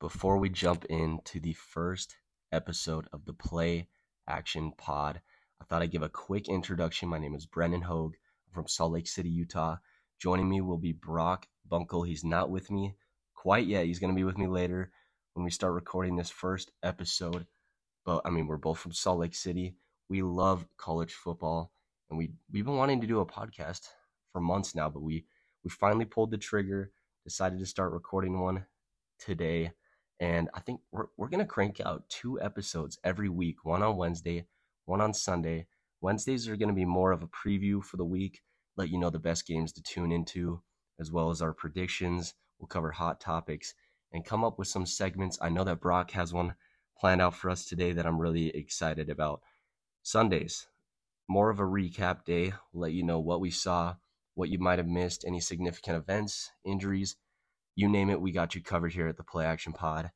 before we jump into the first episode of the Play Action Pod, I thought I'd give a quick introduction. My name is Brendan Hogue. I'm from Salt Lake City, Utah. Joining me will be Brock Bunkle. He's not with me quite yet. He's going to be with me later when we start recording this first episode. But I mean, we're both from Salt Lake City. We love college football, and we we've been wanting to do a podcast for months now, but we we finally pulled the trigger, decided to start recording one today. And I think we're, we're going to crank out two episodes every week one on Wednesday, one on Sunday. Wednesdays are going to be more of a preview for the week, let you know the best games to tune into, as well as our predictions. We'll cover hot topics and come up with some segments. I know that Brock has one planned out for us today that I'm really excited about. Sundays, more of a recap day. Let you know what we saw, what you might have missed, any significant events, injuries, you name it, we got you covered here at the Play Action Pod.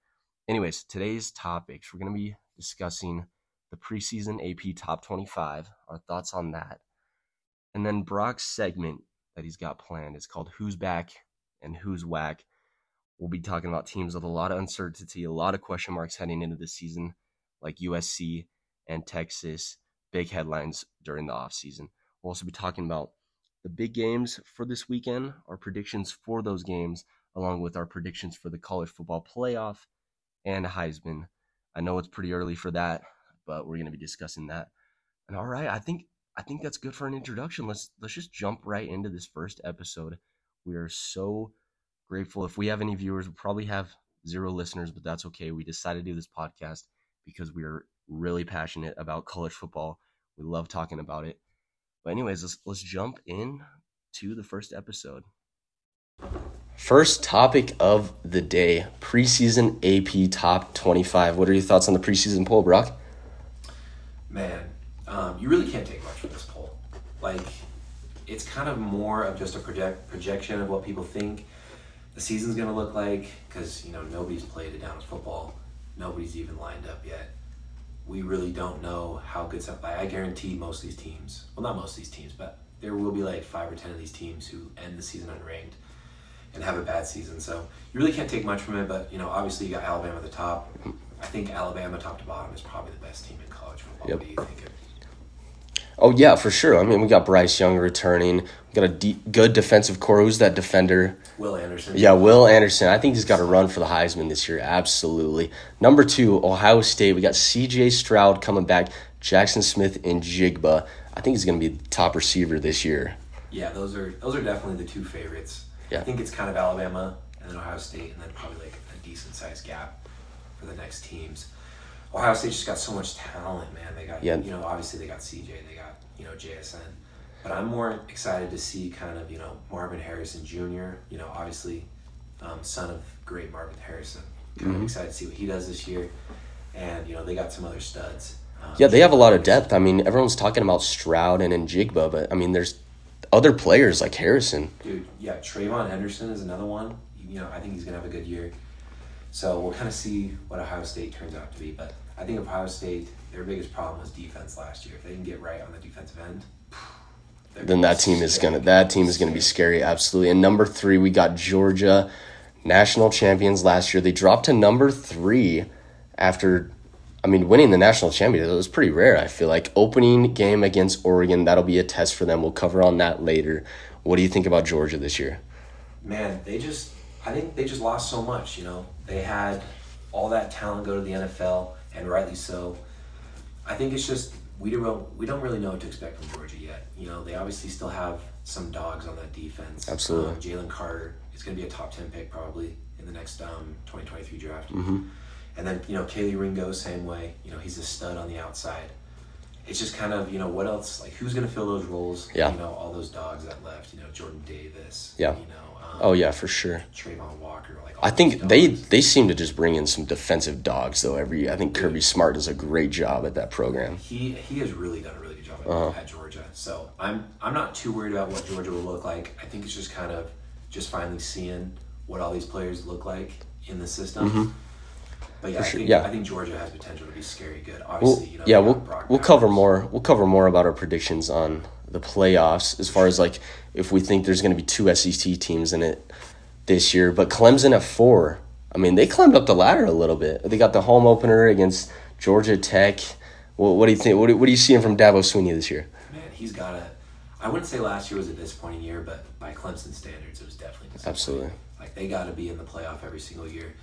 Anyways, today's topics, we're going to be discussing the preseason AP Top 25, our thoughts on that. And then Brock's segment that he's got planned is called Who's Back and Who's Whack. We'll be talking about teams with a lot of uncertainty, a lot of question marks heading into the season, like USC and Texas, big headlines during the offseason. We'll also be talking about the big games for this weekend, our predictions for those games, along with our predictions for the college football playoff and Heisman. I know it's pretty early for that, but we're going to be discussing that. And all right, I think I think that's good for an introduction. Let's let's just jump right into this first episode. We are so grateful. If we have any viewers, we probably have zero listeners, but that's okay. We decided to do this podcast because we are really passionate about college football. We love talking about it. But anyways, let's let's jump in to the first episode. First topic of the day preseason AP top 25. What are your thoughts on the preseason poll, Brock? Man, um, you really can't take much from this poll. Like, it's kind of more of just a project projection of what people think the season's going to look like because, you know, nobody's played a down football. Nobody's even lined up yet. We really don't know how good stuff. Like, I guarantee most of these teams, well, not most of these teams, but there will be like five or ten of these teams who end the season unranked and have a bad season. So you really can't take much from it. But you know, obviously you got Alabama at the top. I think Alabama, top to bottom, is probably the best team in college football. Yep. What do you think? Of? Oh yeah, for sure. I mean, we got Bryce Young returning. We got a deep, good defensive core. Who's that defender? Will Anderson. Yeah, Will Anderson. I think he's got a run for the Heisman this year. Absolutely. Number two, Ohio State. We got C.J. Stroud coming back. Jackson Smith-Njigba. I think he's going to be the top receiver this year. Yeah, those are those are definitely the two favorites. Yeah. I think it's kind of Alabama and then Ohio State, and then probably like a decent sized gap for the next teams. Ohio State just got so much talent, man. They got, yeah. you know, obviously they got CJ, they got, you know, JSN. But I'm more excited to see kind of, you know, Marvin Harrison Jr., you know, obviously um, son of great Marvin Harrison. Kind mm-hmm. of excited to see what he does this year. And, you know, they got some other studs. Um, yeah, they have a lot of depth. I mean, everyone's talking about Stroud and Njigba, but I mean, there's other players like Harrison. Dude, yeah, TreVeyon Henderson is another one. You know, I think he's gonna have a good year. So we'll kind of see what Ohio State turns out to be. But I think Ohio State, their biggest problem was defense last year. If they can get right on the defensive end, then that team is gonna that team is gonna be scary, absolutely. And number three, we got Georgia, national champions last year. They dropped to number three after I mean, winning the national championship was pretty rare. I feel like opening game against Oregon that'll be a test for them. We'll cover on that later. What do you think about Georgia this year? Man, they just I think they just lost so much. You know, they had all that talent go to the NFL, and rightly so. I think it's just we don't we don't really know what to expect from Georgia yet. You know, they obviously still have some dogs on that defense. Absolutely, um, Jalen Carter is going to be a top ten pick probably in the next um, 2023 draft. Mm-hmm. And then, you know, Kelee Ringo, same way. You know, he's a stud on the outside. It's just kind of, you know, what else? Like, who's going to fill those roles? Yeah. You know, all those dogs that left, you know, Jordan Davis. Yeah. You know, um, oh, yeah, for sure. Travon Walker. Like, I think they, they seem to just bring in some defensive dogs, though, every I think Kirby Smart does a great job at that program. He he has really done a really good job at, uh-huh. at Georgia. So I'm I'm not too worried about what Georgia will look like. I think it's just kind of just finally seeing what all these players look like in the system. Mm-hmm but yeah, I, sure. think, yeah. I think Georgia has potential to be scary good. Obviously, we'll, you know, yeah, we'll we'll cover more. We'll cover more about our predictions on the playoffs as far as like if we think there's going to be two SEC teams in it this year. But Clemson at four, I mean, they climbed up the ladder a little bit. They got the home opener against Georgia Tech. What, what do you think? What, do- what are you seeing from Dabo Swinney this year? Man, he's got a. I wouldn't say last year was a disappointing year, but by Clemson standards, it was definitely disappointing. Absolutely. Like they got to be in the playoff every single year.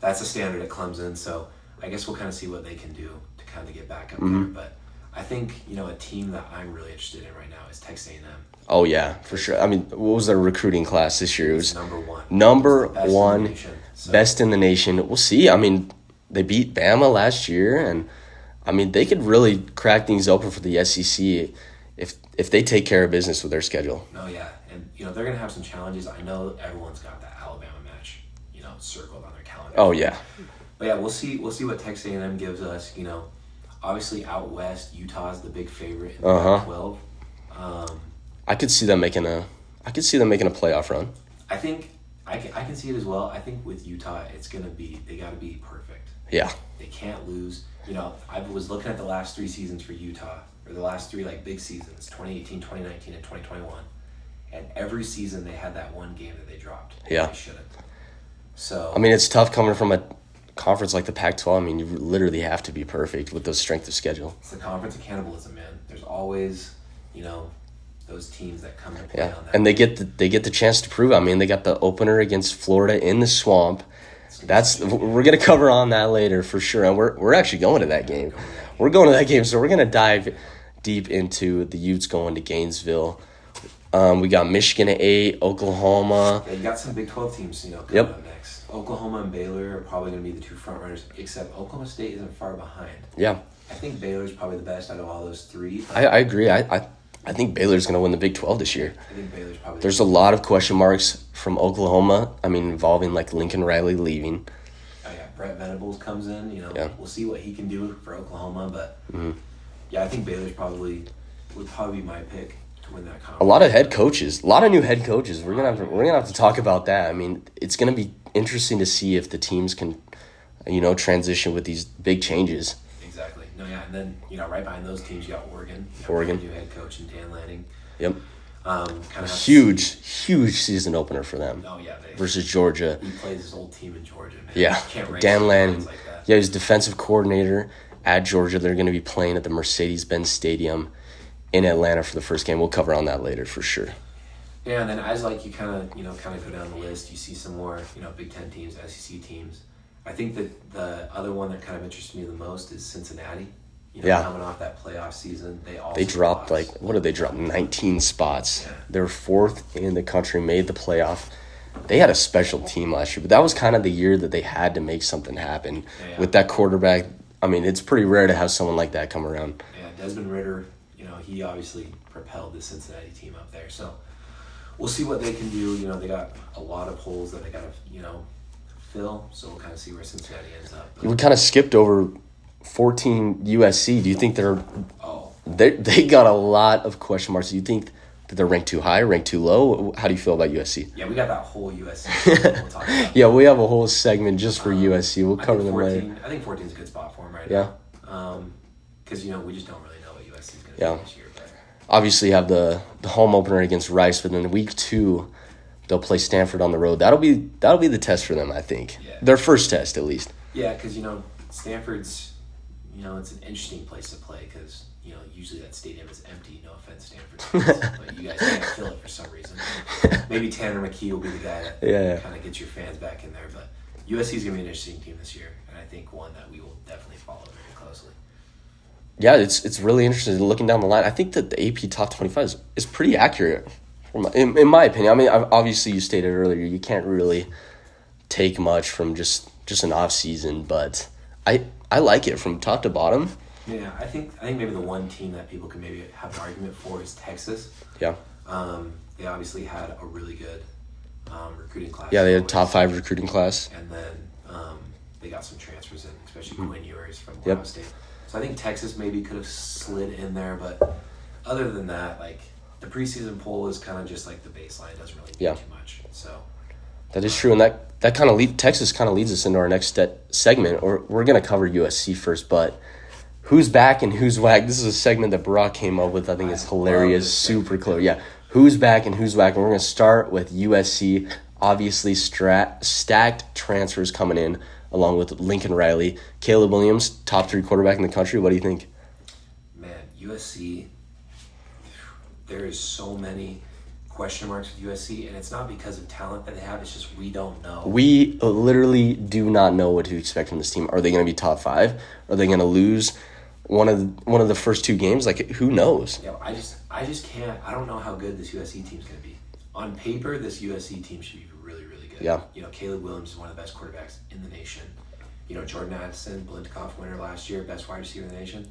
That's a standard at Clemson. So I guess we'll kind of see what they can do to kind of get back up Mm-hmm. there. But I think you know a team that I'm really interested in right now is Texas A&M. Oh yeah, for sure. I mean, what was their recruiting class this year? It was It's number one. number best in one, nation. So, best in the nation. We'll see. I mean, they beat Bama last year, and I mean they could really crack things open for the SEC if if they take care of business with their schedule. No, yeah, and you know they're gonna have some challenges. I know everyone's got that Alabama match, you know, circled on their calendar. Oh yeah, But yeah, we'll see. We'll see what Texas A&M gives us. You know, obviously out west, Utah's the big favorite in Uh-huh. Pac-12. Um, I could see them making a. I could see them making a playoff run. I think I can, I can see it as well. I think with Utah, it's gonna be they got to be perfect. Yeah, They can't lose. You know, I was looking at the last three seasons for Utah, or the last three like big seasons 2018, 2019, and 2021. And every season they had that one game that they dropped. Yeah. They shouldn't. So, I mean it's tough coming from a conference like the Pac-12. I mean you literally have to be perfect with the strength of schedule. it's the conference of cannibalism, man. There's always, you know, those teams that come to play Yeah, on that. and they get the, they get the chance to prove. it. I mean, they got the opener against Florida in the swamp. That's we're gonna cover on that later for sure, and we're we're actually going to that game. We're going to that game, so we're gonna dive deep into the Utes going to Gainesville. Um, we got Michigan at eight, Oklahoma. Yeah, you got some Big 12 teams, you know, coming Yep. Oklahoma and Baylor are probably going to be the two front runners, except Oklahoma State isn't far behind. Yeah, I think Baylor's probably the best out of all those three. I, I agree. I, I I think Baylor's gonna win the Big Twelve this year. I think Baylor's probably There's a lot of question marks from Oklahoma. I mean, involving like Lincoln Riley leaving. Oh yeah, Brent Venables comes in. You know, Yeah. we'll see what he can do for Oklahoma, but mm-hmm. yeah, I think Baylor's probably would probably be my pick to win that a lot of head coaches, a lot of new head coaches. We're gonna have to, we're gonna have to talk about that. I mean, it's gonna be interesting to see if the teams can, you know, transition with these big changes. Exactly. No, yeah, and then you know, right behind those teams, you got Oregon. You Oregon. new head coach and Dan Lanning. Yep, Um, kind of huge, huge season opener for them Oh yeah, they, versus Georgia. he plays his old team in Georgia. Man. Yeah, Dan Lanning. Like. Yeah, he's defensive coordinator at Georgia. They're going to be playing at the Mercedes-Benz Stadium in Atlanta for the first game. We'll cover on that later for sure. Yeah, and then as like you kind of you know kind of go down the list, you see some more you know Big Ten teams, SEC teams. I think that the other one that kind of interests me the most is Cincinnati. You know, Yeah. coming off that playoff season, they all They dropped lost. like what did they drop? 19 spots. Yeah. They were fourth in the country, made the playoff. They had a special team last year, but that was kind of the year that they had to make something happen Yeah, yeah. with that quarterback. I mean, it's pretty rare to have someone like that come around. Yeah, Desmond Ridder, you know, he obviously propelled the Cincinnati team up there. So we'll see what they can do. You know, they got a lot of holes that they got to, you know, fill. So we'll kind of see where Cincinnati ends up. We kind of skipped over 14 USC. Do you think they're Oh, they they got a lot of question marks? Do you think that they're ranked too high, ranked too low? How do you feel about USC? yeah, we got that whole USC. we'll talk about. Yeah, we have a whole segment just for um, USC. We'll cover them 14, later. I think 14 is a good spot for him right Yeah. now. Um, because, you know, we just don't really know what USC is going to Yeah. do this year. Obviously have the the home opener against Rice, but then week two they'll play Stanford on the road. That'll be that'll be the test for them, I think. Yeah. Their first test at least. yeah, because, you know, Stanford's, you know, it's an interesting place to play because, you know, usually that stadium is empty. No offense, Stanford. but you guys can't fill it for some reason. Maybe Tanner McKee will be the guy that Yeah, kind of gets your fans back in there. But USC is going to be an interesting team this year. And I think one that we will definitely follow. Yeah, it's it's really interesting looking down the line. I think that the AP top twenty five is, is pretty accurate, from my- in, in my opinion. I mean, obviously you stated earlier you can't really take much from just just an off season, but I I like it from top to bottom. Yeah, I think I think maybe the one team that people can maybe have an argument for is Texas. Yeah, Um, they obviously had a really good um, recruiting class. yeah, they had a top five recruiting class. and then um, they got some transfers in, especially Quinn Ewers from Yep. Ohio State. So I think Texas maybe could have slid in there, but other than that, like the preseason poll is kind of just like the baseline. It doesn't really do Yeah. too much. So That is true, and that that kind of lead Texas kind of leads us into our next segment. Or we're gonna cover USC first, but who's back and who's whack? This is a segment that Brock came up with. I think it's hilarious, super clear. Yeah, who's back and who's whack? And we're gonna start with USC. obviously stra- stacked transfers coming in, along with Lincoln Riley, Caleb Williams, top three quarterback in the country. What do you think? Man, USC, there is so many question marks with USC, and it's not because of talent that they have. It's just we don't know. We literally do not know what to expect from this team. Are they going to be top five? Are they going to lose one of the, one of the first two games? Like who knows? Yeah, I just I just can't. I don't know how good this USC team's going to be. On paper, this USC team should be really really good. Yeah. You know, Caleb Williams is one of the best quarterbacks in the nation. You know, Jordan Addison, Biletnikoff winner last year, best wide receiver in the nation.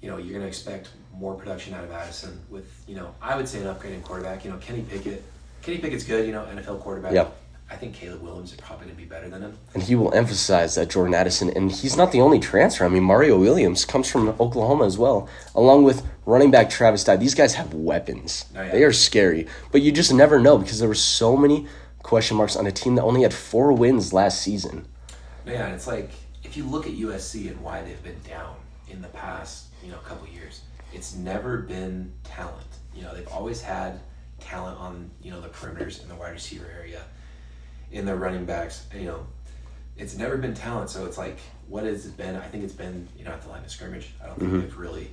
You know, you're going to expect more production out of Addison with, you know, I would say an upgraded quarterback. You know, Kenny Pickett. Kenny Pickett's good, you know, NFL quarterback. Yeah. I think Caleb Williams is probably going to be better than him. And he will emphasize that Jordan Addison, and he's not the only transfer. I mean, Mario Williams comes from Oklahoma as well, along with running back Travis Dye. These guys have weapons. Oh, yeah. They are scary, but you just never know because there were so many question marks on a team that only had four wins last season. Man, it's like if you look at USC and why they've been down in the past, you know, couple years, it's never been talent. You know, they've always had talent on you know the perimeters in the wide receiver area, in their running backs. You know, it's never been talent. So it's like, what has it been? I think it's been you know at the line of scrimmage. I don't think mm-hmm. they've really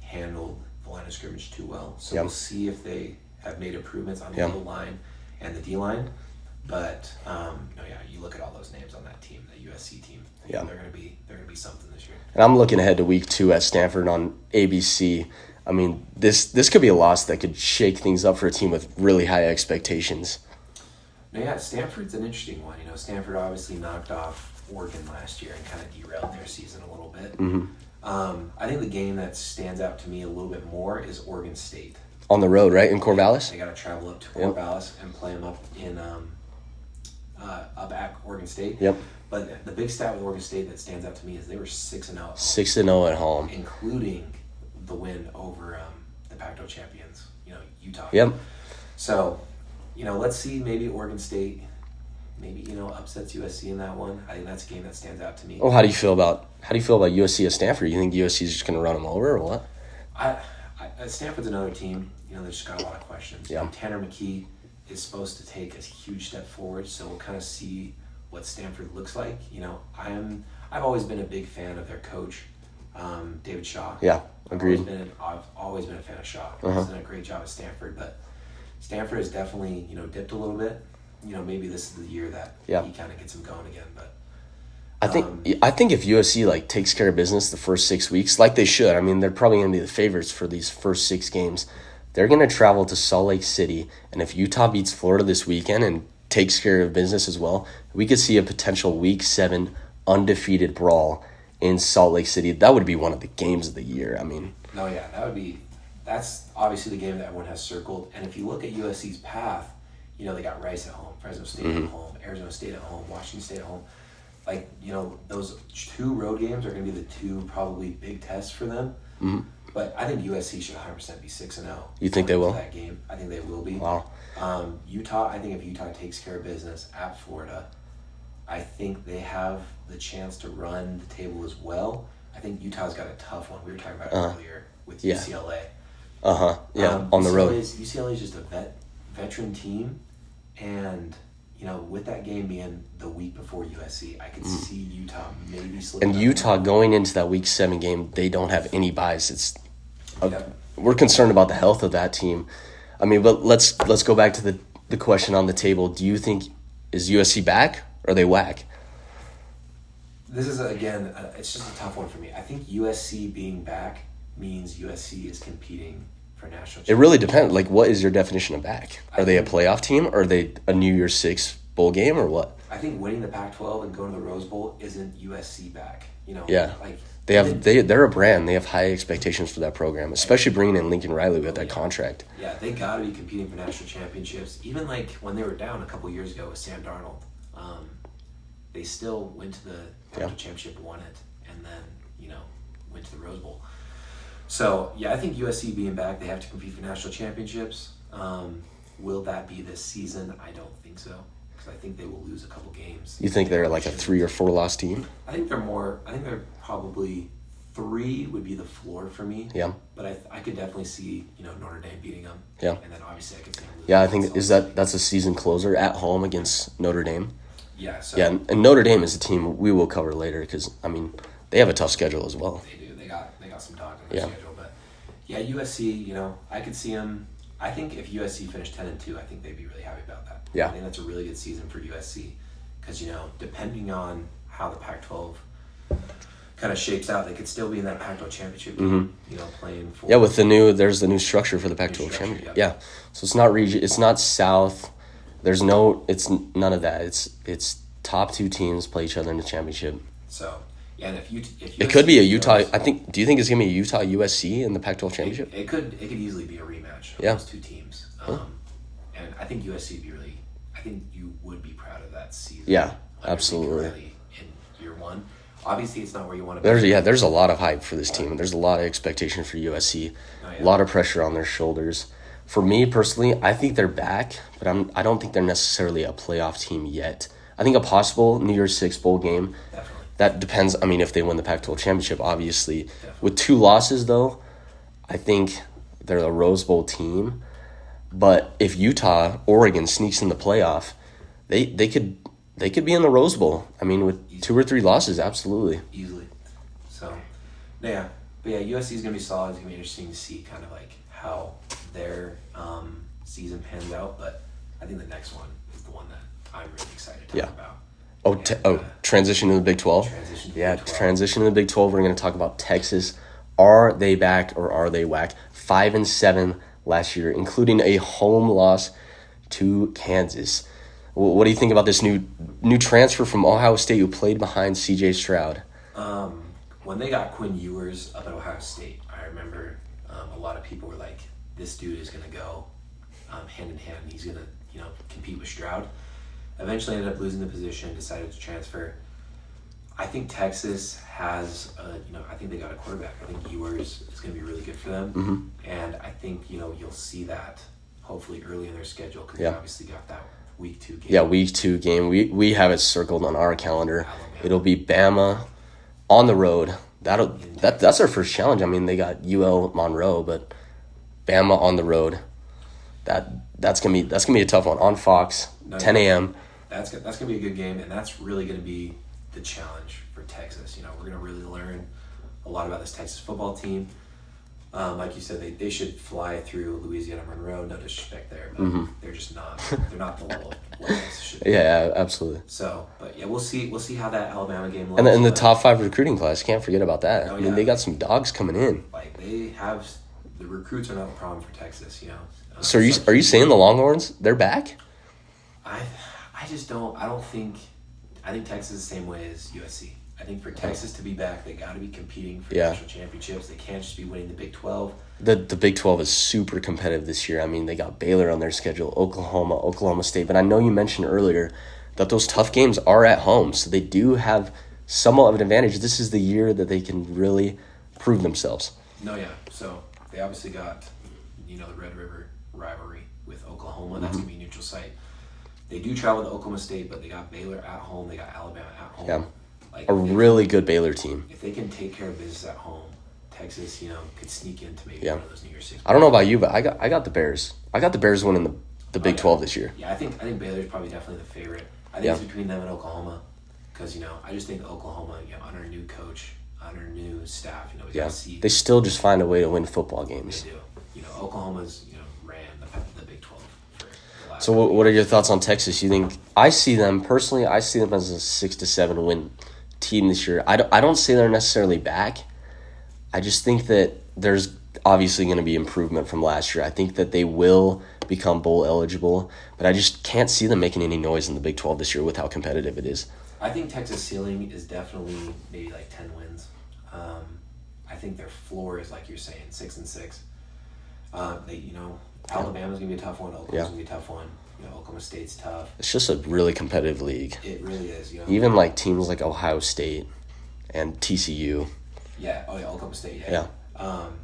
handled the line of scrimmage too well. So Yeah. we'll see if they have made improvements on the. O line and the D line. But um, no, yeah, you look at all those names on that team, the USC team. Yeah. they're gonna be they're gonna be something this year. And I'm looking ahead to week two at Stanford on ABC. I mean, this this could be a loss that could shake things up for a team with really high expectations. No, yeah, Stanford's an interesting one. You know, Stanford obviously knocked off Oregon last year and kind of derailed their season a little bit. Um, I think the game that stands out to me a little bit more is Oregon State. On the road, right? In Corvallis? They got to travel up to Yep. Corvallis and play them up in um, uh, up at Oregon State. Yep. But the big stat with Oregon State that stands out to me is they were six and out, 6 and 0 at home. including the win over um, the Pac-12 champions. You know, Utah. Yep. So, you know, let's see. Maybe Oregon State, maybe you know, upsets USC in that one. I think that's a game that stands out to me. Well, how do you feel about how do you feel about USC at Stanford? You think USC is just going to run them over or what? I, I Stanford's another team. You know, they just got a lot of questions. Yeah. Tanner McKee is supposed to take a huge step forward, so we'll kind of see what Stanford looks like. You know, I'm I've always been a big fan of their coach, um, David Shaw. Yeah, I've agreed. always, been, I've always been a fan of Shaw. Uh-huh. He's done a great job at Stanford, but Stanford has definitely you know dipped a little bit. You know, maybe this is the year that Yeah. he kind of gets him going again. But I think Um, I think if USC like takes care of business the first six weeks, like they should. I mean, they're probably going to be the favorites for these first six games. They're going to travel to Salt Lake City, and if Utah beats Florida this weekend and takes care of business as well, we could see a potential Week Seven undefeated brawl in Salt Lake City. That would be one of the games of the year. I mean, No, yeah, that would be. That's obviously the game that everyone has circled. And if you look at USC's path, you know they got Rice at home, Fresno State Mm-hmm. at home, Arizona State at home, Washington State at home. Like you know, those two road games are going to be the two probably big tests for them. Mhm. But I think USC should 100 percent be six and zero. You think they will? That game, I think they will be. wow. Um, Utah, I think if Utah takes care of business at Florida, I think they have the chance to run the table as well. I think Utah's got a tough one. We were talking about Uh-huh. earlier with Yeah. UCLA. Uh huh. Yeah, Um, on the road. UCLA is, just a vet veteran team, and you know, with that game being the week before USC, I could see Utah maybe slipping. Mm. And. Utah going into that Week Seven game, they don't have any byes. It's Yeah. we're concerned about the health of that team. I mean, but let's let's go back to the the question on the table. Do you think is USC back or are they whack? This is again, uh, it's just a tough one for me. I think USC being back means USC is competing for national. It really depends. Like, what is your definition of back? Are they a playoff team? Or are they a New Year's Six bowl game or what? I think winning the Pac-12 and going to the Rose Bowl isn't USC back. You know, Yeah. like They have they they're a brand. They have high expectations for that program, especially bringing in Lincoln Riley with that contract. Yeah, they got to be competing for national championships. Even like when they were down a couple years ago with Sam Darnold, um, they still went to the national championship, won it, and then you know went to the Rose Bowl. So yeah, I think USC being back, they have to compete for national championships. Um, will that be this season? I don't think so because I think they will lose a couple games. You think they're like a three or four loss team? I think they're more. I think they're probably three would be the floor for me. Yeah. But I, I could definitely see you know Notre Dame beating them. Yeah. And then obviously I could see Yeah, I think is that that's a season closer at home against Notre Dame. Yeah. So Yeah, and and Notre Dame is a team we will cover later because I mean they have a tough schedule as well. They do. They got they got some dogs in their Yeah. schedule, but yeah, USC. You know, I could see them. I think if USC finished ten and two, I think they'd be really happy about that. Yeah. I think that's a really good season for USC because you know, depending on how the Pac-12 kind of shapes out, they could still be in that Pac-12 championship game. You know, playing for Mm-hmm. Yeah, with the new there's the new structure for the Pac-12 championship. yeah. Yeah, so it's not region, it's not South. There's no, it's none of that. It's it's top two teams play each other in the championship. so. Yeah, and if you if It could be a Utah. goes- I think. Do you think it's gonna be a Utah USC in the Pac-12 championship? It, it could it could easily be a rematch of Yeah. those two teams. Um, and I think USC would be really I think you would be proud of that season. Yeah, Like, I think absolutely. In year one. Obviously it's not where you want to There's be. yeah, there's a lot of hype for this team, there's a lot of expectation for USC. Oh, yeah. A lot of pressure on their shoulders. For me personally, I think they're back, but I'm I don't think they're necessarily a playoff team yet. I think a possible New Year's Six bowl game. Definitely. That depends. I mean, if they win the Pac-12 championship, obviously. With two losses, though, I think they're a Rose Bowl team. But if Utah, Oregon sneaks in the playoff, they they could they could be in the Rose Bowl. I mean, with two or three losses, absolutely. Easily. So yeah. But yeah, USC is gonna be solid. It's gonna be interesting to see kind of like how their um, season pans out. But I think the next one is the one that I'm really excited to talk Yeah. about. Oh, te- oh, transition to the Big Twelve. Transition to yeah, Big 12. transition to the Big Twelve. We're going to talk about Texas. Are they back or are they whack? Five and seven last year, including a home loss to Kansas. What do you think about this new new transfer from Ohio State who played behind C.J. Stroud? Um, when they got Quinn Ewers up at Ohio State, I remember um, a lot of people were like, "This dude is gonna go um, hand in hand. He's gonna, you know, compete with Stroud." Eventually, ended up losing the position. Decided to transfer. I think Texas has, a, you know, I think they got a quarterback. I think Ewers is going to be really good for them, Mm-hmm. and I think you know you'll see that hopefully early in their schedule because Yeah. they obviously got that week two game. Yeah, week two game. We we have it circled on our calendar. Alabama. It'll be Bama on the road. That'll that that's our first challenge. I mean, they got UL Monroe, but Bama on the road. That that's gonna be that's gonna be a tough one on Fox, No, 10 a.m. that's that's gonna be a good game, and that's really gonna be the challenge for Texas. You know, we're gonna really learn a lot about this Texas football team. Um, like you said, they, they should fly through Louisiana Monroe. No disrespect there, but they're just not. They're not the level. level they should be. Mm-hmm. Yeah, absolutely. So, but yeah, we'll see. We'll see how that Alabama game looks. And the, and the top five recruiting class, can't forget about that. Oh, I mean, yeah. they got some dogs coming in. like they have the recruits are not a problem for Texas. You know. Um, So are you are you saying the Longhorns they're back? I I just don't I don't think I think Texas is the same way as USC. I think for Texas to be back, they got to be competing for Yeah. national championships. They can't just be winning the Big Twelve. The the Big Twelve is super competitive this year. I mean, they got Baylor on their schedule, Oklahoma, Oklahoma State. But I know you mentioned earlier that those tough games are at home, so they do have somewhat of an advantage. This is the year that they can really prove themselves. No, yeah. So they obviously got you know the Red River rivalry with Oklahoma. That's mm-hmm. gonna be a neutral site. They do travel to Oklahoma State, but they got Baylor at home. They got Alabama at home. Yeah. Like A they- really good Baylor team. if they can take care of business at home, Texas, you know, could sneak into maybe Yeah. one of those New Year's Six. I don't know about you, but I got I got the Bears. I got the Bears winning the the Big oh, yeah. Twelve this year. Yeah, I think I think Baylor's probably definitely the favorite. I think Yeah. it's between them and Oklahoma, because you know I just think Oklahoma, you know, under a new coach, under a new staff, you know, we Yeah, they still just find a way to win football they games. do. You know, Oklahoma's you know ran the, the Big Twelve. For the last So what, what are your thoughts on Texas? You think I see them personally? I see them as a six to seven win team this year. I don't, I don't say they're necessarily back. I just think that there's obviously going to be improvement from last year. I think that they will become bowl eligible, but I just can't see them making any noise in the Big Twelve this year with how competitive it is. I think Texas ceiling is definitely maybe like ten wins. Um, I think their floor is like you're saying six and six. Uh, they you know Alabama's gonna be a tough one. Oklahoma's Yeah. gonna be a tough one. You know Oklahoma State's tough. It's just a really competitive league. It really is. You know Even like teams like Ohio State and TCU. Yeah. Oh yeah, Oklahoma State. Yeah. Um,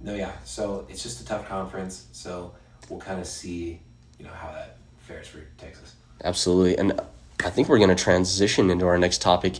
no, yeah. So it's just a tough conference. So we'll kind of see, you know, how that fares for Texas. Absolutely. And I think we're going to transition into our next topic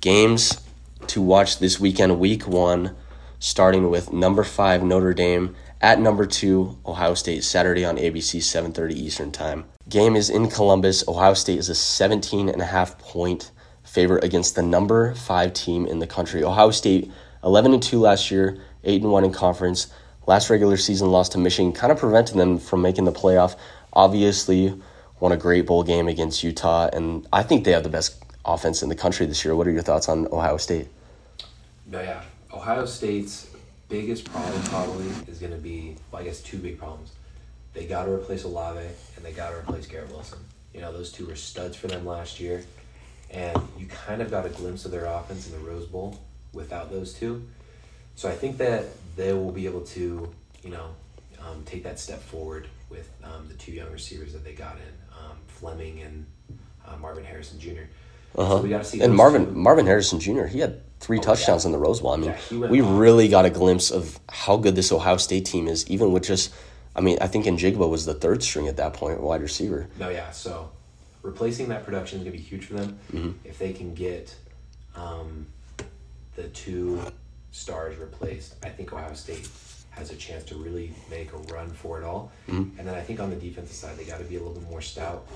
games to watch this weekend, week one, starting with number five Notre Dame at number two Ohio State Saturday on ABC 7:30 Eastern Time. Game is in Columbus. Ohio State is a 17 and a half point favorite against the number five team in the country. Ohio State 11 and two last year, eight and one in conference. Last regular season loss to Michigan kind of prevented them from making the playoff. Obviously, won a great bowl game against Utah, and I think they have the best offense in the country this year. What are your thoughts on Ohio State? Yeah. Ohio State's biggest problem probably is going to be, well, I guess, two big problems. They got to replace Olave and they got to replace Garrett Wilson. You know, those two were studs for them last year, and you kind of got a glimpse of their offense in the Rose Bowl without those two. So I think that they will be able to, you know, um, take that step forward with um, the two young receivers that they got in, um, Fleming and uh, Marvin Harrison Jr. Uh-huh. So we got to see. And Marvin two. Marvin Harrison Jr. He had three Oh, touchdowns yeah. in the Rose Bowl. I mean, Yeah, we off. really got a glimpse of how good this Ohio State team is, even with just. I mean, I think Njigba was the third string at that point, wide receiver. No, yeah. So replacing that production is gonna be huge for them. Mm-hmm. If they can get um, the two stars replaced, I think Ohio State has a chance to really make a run for it all. Mm-hmm. And then I think on the defensive side, they got to be a little bit more stout.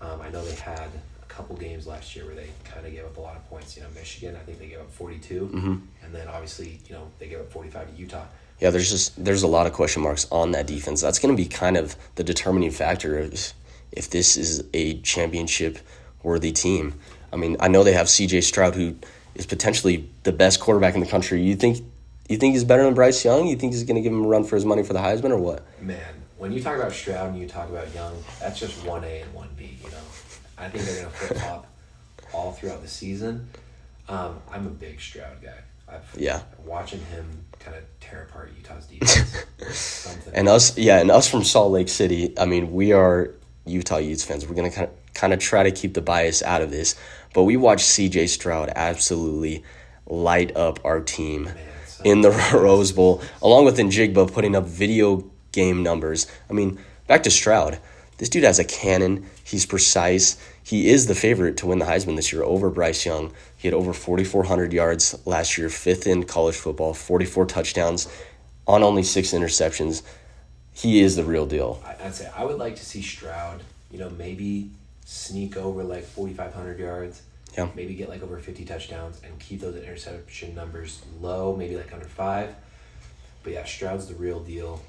Um, I know they had couple games last year where they kind of gave up a lot of points. You know, Michigan, I think they gave up 42. Mm-hmm. And then obviously, you know, they gave up 45 to Utah. Yeah, there's just there's a lot of question marks on that defense. That's going to be kind of the determining factor if, if this is a championship worthy team. I mean, I know they have C.J. Stroud, who is potentially the best quarterback in the country. You think you think he's better than Bryce Young? You think he's going to give him a run for his money for the Heisman or what? Man, when you talk about Stroud and you talk about Young, that's just one A and one B. You know, I think they're gonna flip flop all throughout the season. Um, I'm a big Stroud guy. I've Yeah. watching him kind of tear apart Utah's defense. something. And us, yeah, and us from Salt Lake City. I mean, we are Utah Utes fans. We're gonna kind of kind of try to keep the bias out of this, but we watched C.J. Stroud absolutely light up our team Man, so- in the Rose Bowl, along with Njigba putting up video game numbers. I mean, back to Stroud. This dude has a cannon. He's precise. He is the favorite to win the Heisman this year over Bryce Young. He had over 4,400 yards last year, fifth in college football, 44 touchdowns on only six interceptions. He is the real deal. I- I'd say I would like to see Stroud. You know, maybe sneak over like 4,500 yards. Yeah. Maybe get like over 50 touchdowns and keep those interception numbers low, maybe like under five. But yeah, Stroud's the real deal.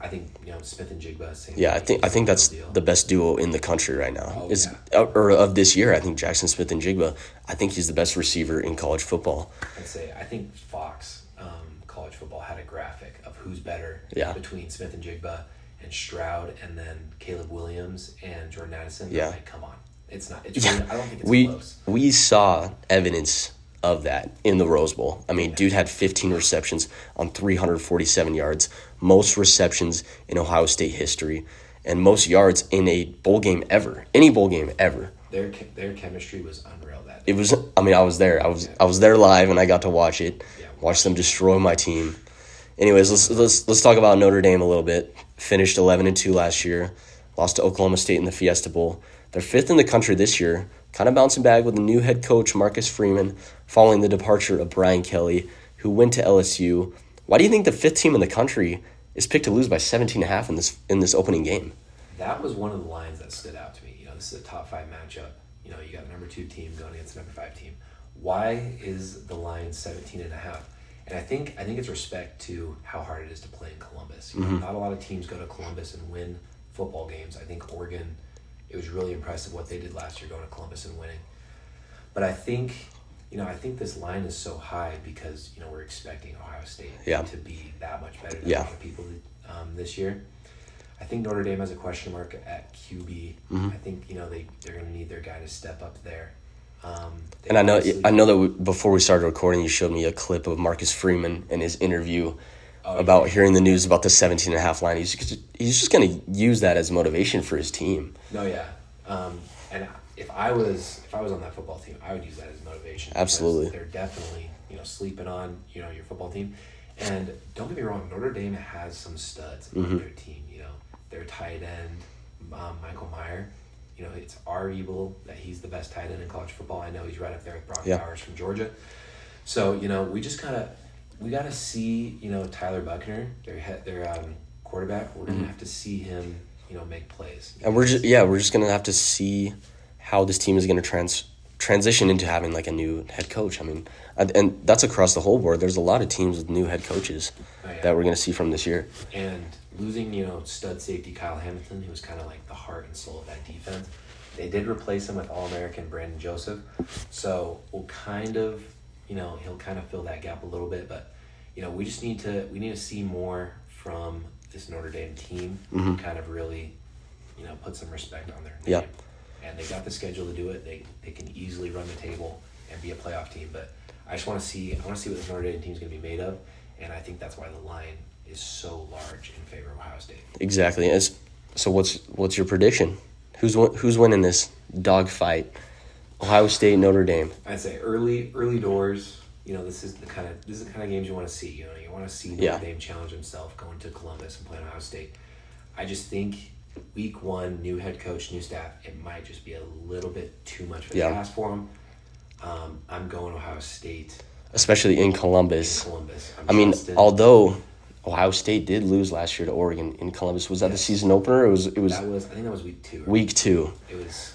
I think you know Smith-Njigba. Same Yeah, I think I think that's deal. the best duo in the country right now. Oh, is or of this year, I think Jackson Smith-Njigba. I think he's the best receiver in college football. I'd say I think Fox um, college football had a graphic of who's better Yeah. between Smith and Jigba and Stroud, and then Caleb Williams and Jordan Addison. Yeah. like, come on, it's not. It's really, I don't think it's we close. we saw evidence of that in the Rose Bowl. I mean, dude had 15 receptions on 347 yards, most receptions in Ohio State history, and most yards in a bowl game ever, any bowl game ever. Their their chemistry was unreal. That It was. I mean, I was there. I was. I was there live, and I got to watch it. Yeah. Watch them destroy my team. Anyways, let's let's let's talk about Notre Dame a little bit. Finished eleven and two last year. Lost to Oklahoma State in the Fiesta Bowl. They're fifth in the country this year. Kind of bouncing back with the new head coach Marcus Freeman, following the departure of Brian Kelly, who went to LSU. Why do you think the fifth team in the country is picked to lose by 17 and a half in this in this opening game? that was one of the lines that stood out to me. You know, this is a top five matchup. You know, you got the number two team going against the number five team. Why is the line 17 and a half? And I think I think it's respect to how hard it is to play in Columbus. You know, mm-hmm. not a lot of teams go to Columbus and win football games. I think Oregon, it was really impressive what they did last year going to Columbus and winning. But I think, you know, I think this line is so high because you know we're expecting Ohio State Yeah. to be that much better than Yeah. people um, this year. I think Notre Dame has a question mark at QB. Mm-hmm. I think you know they they're going to need their guy to step up there. Um, And I know, I know that we, before we started recording, you showed me a clip of Marcus Freeman and his interview Oh, about hearing the news about the 17 and a half line. He's, just- he's just going to use that as motivation for his team. No, yeah. Um, and if I was if I was on that football team, I would use that as motivation. Absolutely. they're definitely you know sleeping on you know your football team. And don't get me wrong, Notre Dame has some studs Mm-hmm. in their team. You know, their tight end, um, Michael Mayer. You know, it's arguable that he's the best tight end in college football. I know he's right up there with Brock Yeah. Bowers from Georgia. So you know, we just gotta we gotta see you know Tyler Buchner, their head, their um, quarterback. We're gonna have to see him you know make plays. And we're just yeah, we're just gonna have to see how this team is gonna trans transition into having like a new head coach. I mean, and, and that's across the whole board. There's a lot of teams with new head coaches Oh, yeah. that we're gonna see from this year. and losing, you know, stud safety Kyle Hamilton, who was kind of like the heart and soul of that defense. They did replace him with All American Brandon Joseph, so we'll kind of, you know, he'll kind of fill that gap a little bit. But you know, we just need to we need to see more from this Notre Dame team Mm-hmm. to kind of really, you know, put some respect on their name. Yeah. And they got the schedule to do it. They they can easily run the table and be a playoff team. But I just want to see I want to see what this Notre Dame team is going to be made of, and I think that's why the line is so large in favor of Ohio State. Exactly. It's, so what's what's your prediction? Who's who's winning this dogfight? Ohio State, Notre Dame. I'd say early early doors. You know, this is the kind of this is the kind of games you want to see. You know, you want to see Notre Yeah. Dame challenge himself going to Columbus and playing Ohio State. I just think week one, new head coach, new staff, it might just be a little bit too much of a Yeah. task for him. Um, I'm going Ohio State, especially in Columbus. Columbus. I'm I mean, although Ohio State did lose last year to Oregon in Columbus, was that the season opener? It was. It was that was I think that was week two. right? week two. It was.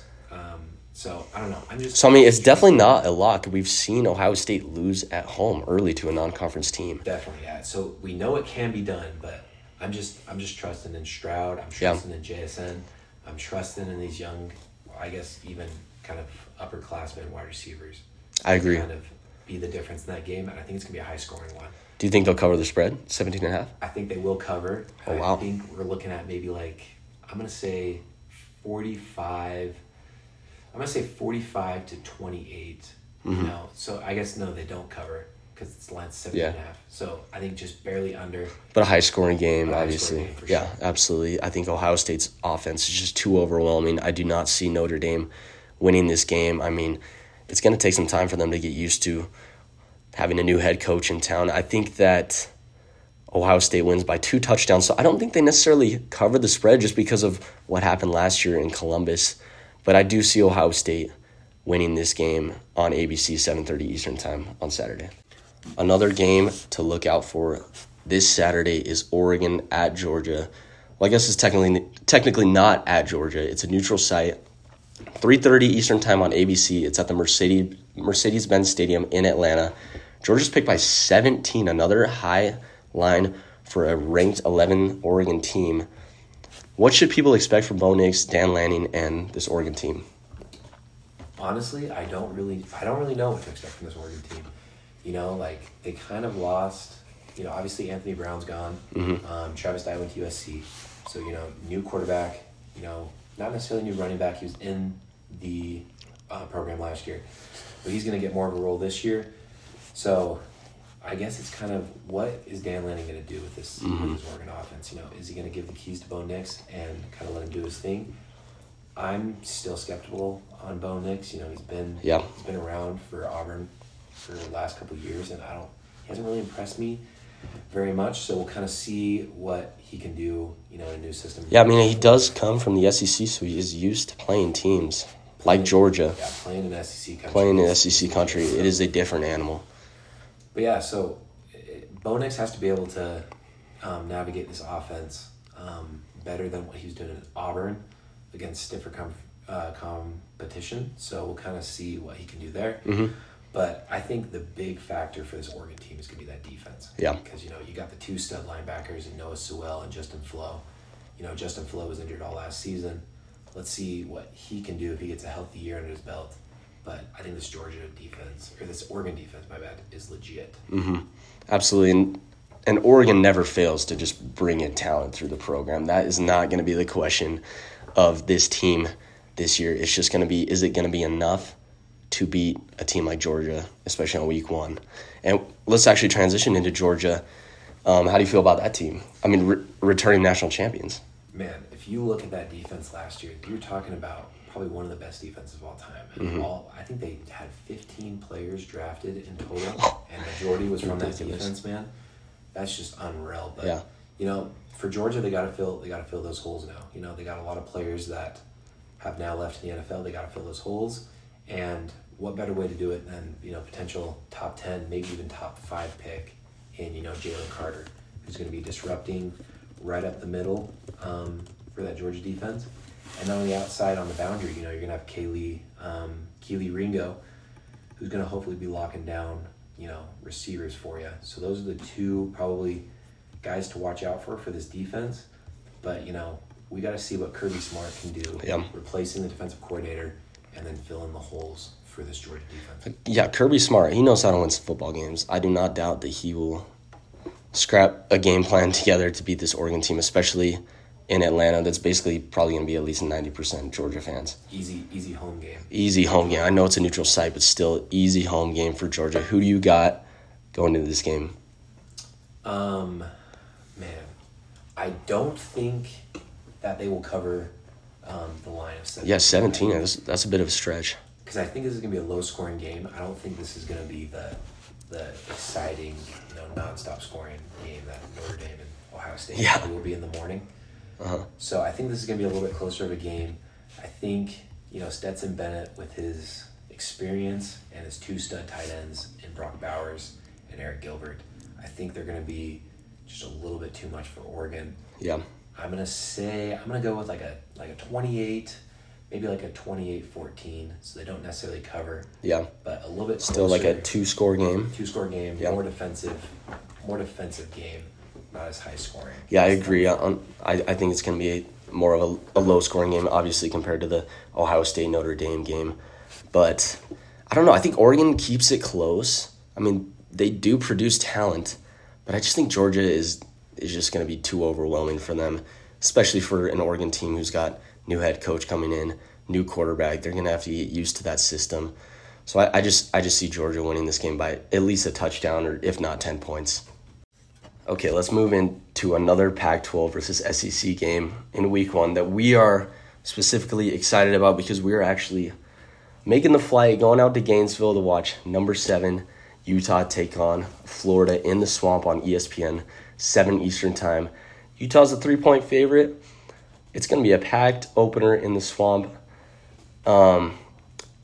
So I don't know. I'm just So I mean, it's definitely not a lock. We've seen Ohio State lose at home early to a non-conference team. Definitely, yeah. So we know it can be done, but I'm just I'm just trusting in Stroud. I'm Yeah. trusting in JSN. I'm trusting in these young, I guess even kind of upperclassmen wide receivers. I agree. Kind of be the difference in that game, and I think it's gonna be a high scoring one. Do you think they'll cover the spread, 17 and a half? I think they will cover. Oh, wow. I think we're looking at maybe like I'm gonna say forty five. I'm gonna say forty five to twenty eight. Mm-hmm. You know, so I guess no, they don't cover because it's line seven Yeah. and a half. So I think just barely under. But a high scoring game, high obviously. scoring game, yeah, sure. absolutely. I think Ohio State's offense is just too overwhelming. I do not see Notre Dame winning this game. I mean, it's going to take some time for them to get used to having a new head coach in town. I think that Ohio State wins by two touchdowns. So I don't think they necessarily cover the spread just because of what happened last year in Columbus. But I do see Ohio State winning this game on ABC 7:30 Eastern Time on Saturday. Another game to look out for this Saturday is Oregon at Georgia. Well, I guess it's technically technically not at Georgia. It's a neutral site. 3:30 Eastern Time on ABC. It's at the Mercedes Mercedes-Benz Stadium in Atlanta. Georgia's picked by 17, another high line for a ranked 11 Oregon team. What should people expect from Bo Nix, Dan Lanning, and this Oregon team? honestly, I don't really, I don't really know what to expect from this Oregon team. You know, like they kind of lost. You know, obviously Anthony Brown's gone. Um, Travis Dye went to USC, so you know, new quarterback. You know, not necessarily new running back. He was in the uh, program last year, but he's going to get more of a role this year. So, I guess it's kind of what is Dan Lanning going to do with this, with mm-hmm. this Oregon offense? You know, is he going to give the keys to Bo Nix and kind of let him do his thing? I'm still skeptical on Bo Nix. You know, he's been Yeah. he's been around for Auburn for the last couple of years, and I don't he hasn't really impressed me very much. So we'll kind of see what he can do. You know, in a new system. Yeah, I mean he does come from the SEC, so he is used to playing teams like Georgia, Yeah, playing in SEC country. playing in SEC country. It is a different animal. But yeah, so uh, Bo Nix has to be able to um, navigate this offense um, better than what he was doing at Auburn against stiffer com- uh, competition. So we'll kind of see what he can do there. Mm-hmm. But I think the big factor for this Oregon team is going to be that defense. Yeah. Because, you know, you got the two stud linebackers in Noah Sewell and Justin Flowe. You know, Justin Flowe was injured all last season. Let's see what he can do if he gets a healthy year under his belt. But I think this Georgia defense, or this Oregon defense, my bad, is legit. Mm-hmm. Absolutely. And, and Oregon never fails to just bring in talent through the program. That is not going to be the question of this team this year. It's just going to be is it going to be enough to beat a team like Georgia, especially on week one? And let's actually transition into Georgia. Um, how do you feel about that team? I mean, re- returning national champions. Man, if you look at that defense last year, you're talking about probably one of the best defenses of all time. And all I think they had 15 players drafted in total, and majority was from that defense. Man, that's just unreal. But Yeah. you know, for Georgia, they got to fill they got to fill those holes now. You know, they got a lot of players that have now left in the NFL. They got to fill those holes, and what better way to do it than you know potential top ten, maybe even top five pick in you know Jalen Carter, who's going to be disrupting right up the middle um, for that Georgia defense, and on the outside on the boundary, you know you're going to have Kaylee um, Kelee Ringo, who's going to hopefully be locking down you know receivers for you. So those are the two probably guys to watch out for for this defense. But you know we got to see what Kirby Smart can do, Yeah. replacing the defensive coordinator, and then fill in the holes for this Georgia defense. Yeah, Kirby Smart. He knows how to win some football games. I do not doubt that he will scrap a game plan together to beat this Oregon team, especially in Atlanta. That's basically probably going to be at least ninety percent Georgia fans. Easy, easy home game. Easy home game. I know it's a neutral site, but still easy home game for Georgia. Who do you got going into this game? Um, man, I don't think that they will cover um, the line of seven. Yeah, seventeen. That's, that's a bit of a stretch. Because I think this is gonna be a low scoring game. I don't think this is gonna be the the exciting, you know, nonstop scoring game that Notre Dame and Ohio State Yeah. will be in the morning. Uh-huh. So I think this is gonna be a little bit closer of a game. I think you know Stetson Bennett with his experience and his two stud tight ends in Brock Bowers and Arik Gilbert. I think they're gonna be just a little bit too much for Oregon. Yeah. I'm gonna say I'm gonna go with like a like a 28, maybe like a 28-14, so they don't necessarily cover, Yeah. but a little bit Still like a two score game. two score game, Yeah. more defensive, more defensive game, not as high scoring. Yeah, I agree. I, I I think it's going to be more of a, a low scoring game, obviously, compared to the Ohio State Notre Dame game. But I don't know. I think Oregon keeps it close. I mean, they do produce talent, but I just think Georgia is is just going to be too overwhelming for them, especially for an Oregon team who's got new head coach coming in, new quarterback. They're going to have to get used to that system. So I, I just I just see Georgia winning this game by at least a touchdown or if not ten points. Okay, let's move into another Pac 12 versus SEC game in week one that we are specifically excited about because we are actually making the flight, going out to Gainesville to watch number seven Utah take on Florida in the swamp on ESPN, 7 Eastern Time. Utah's a three point favorite. It's going to be a packed opener in the swamp. Um,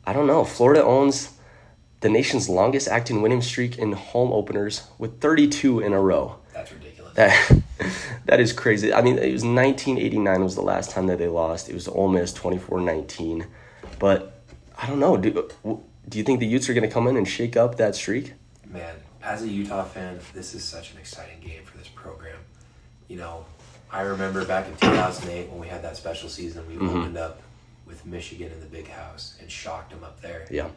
I don't know. Florida owns the nation's longest acting winning streak in home openers with 32 in a row. That that is crazy. I mean, it was 1989 was the last time that they lost. It was Ole Miss 24-19. But I don't know. Do do you think the Utes are going to come in and shake up that streak? Man, as a Utah fan, this is such an exciting game for this program. You know, I remember back in 2008 when we had that special season, we Mm-hmm. opened up with Michigan in the big house and shocked them up there. Yeah.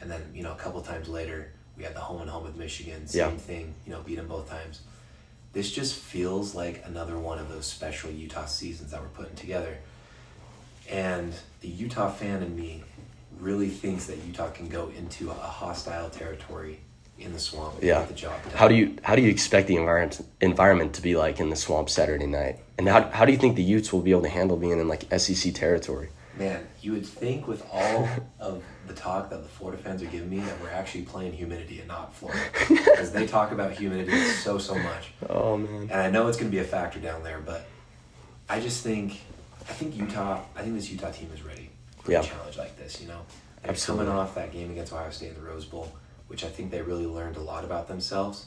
And then, you know, a couple times later, we had the home and home with Michigan. Yeah. Same thing, you know, beat them both times. This just feels like another one of those special Utah seasons that we're putting together. And the Utah fan in me really thinks that Utah can go into a hostile territory in the swamp and Yeah. get the job done. How do you how do you expect the environment environment to be like in the swamp Saturday night? And how how do you think the Utes will be able to handle being in like SEC territory? Man, you would think with all of the talk that the Florida fans are giving me that we're actually playing humidity and not Florida. Because they talk about humidity so, so much. Oh man. And I know it's going to be a factor down there, but I just think, I think Utah, I think this Utah team is ready for Yeah. a challenge like this, you know? They're Absolutely. coming off that game against Ohio State in the Rose Bowl, which I think they really learned a lot about themselves.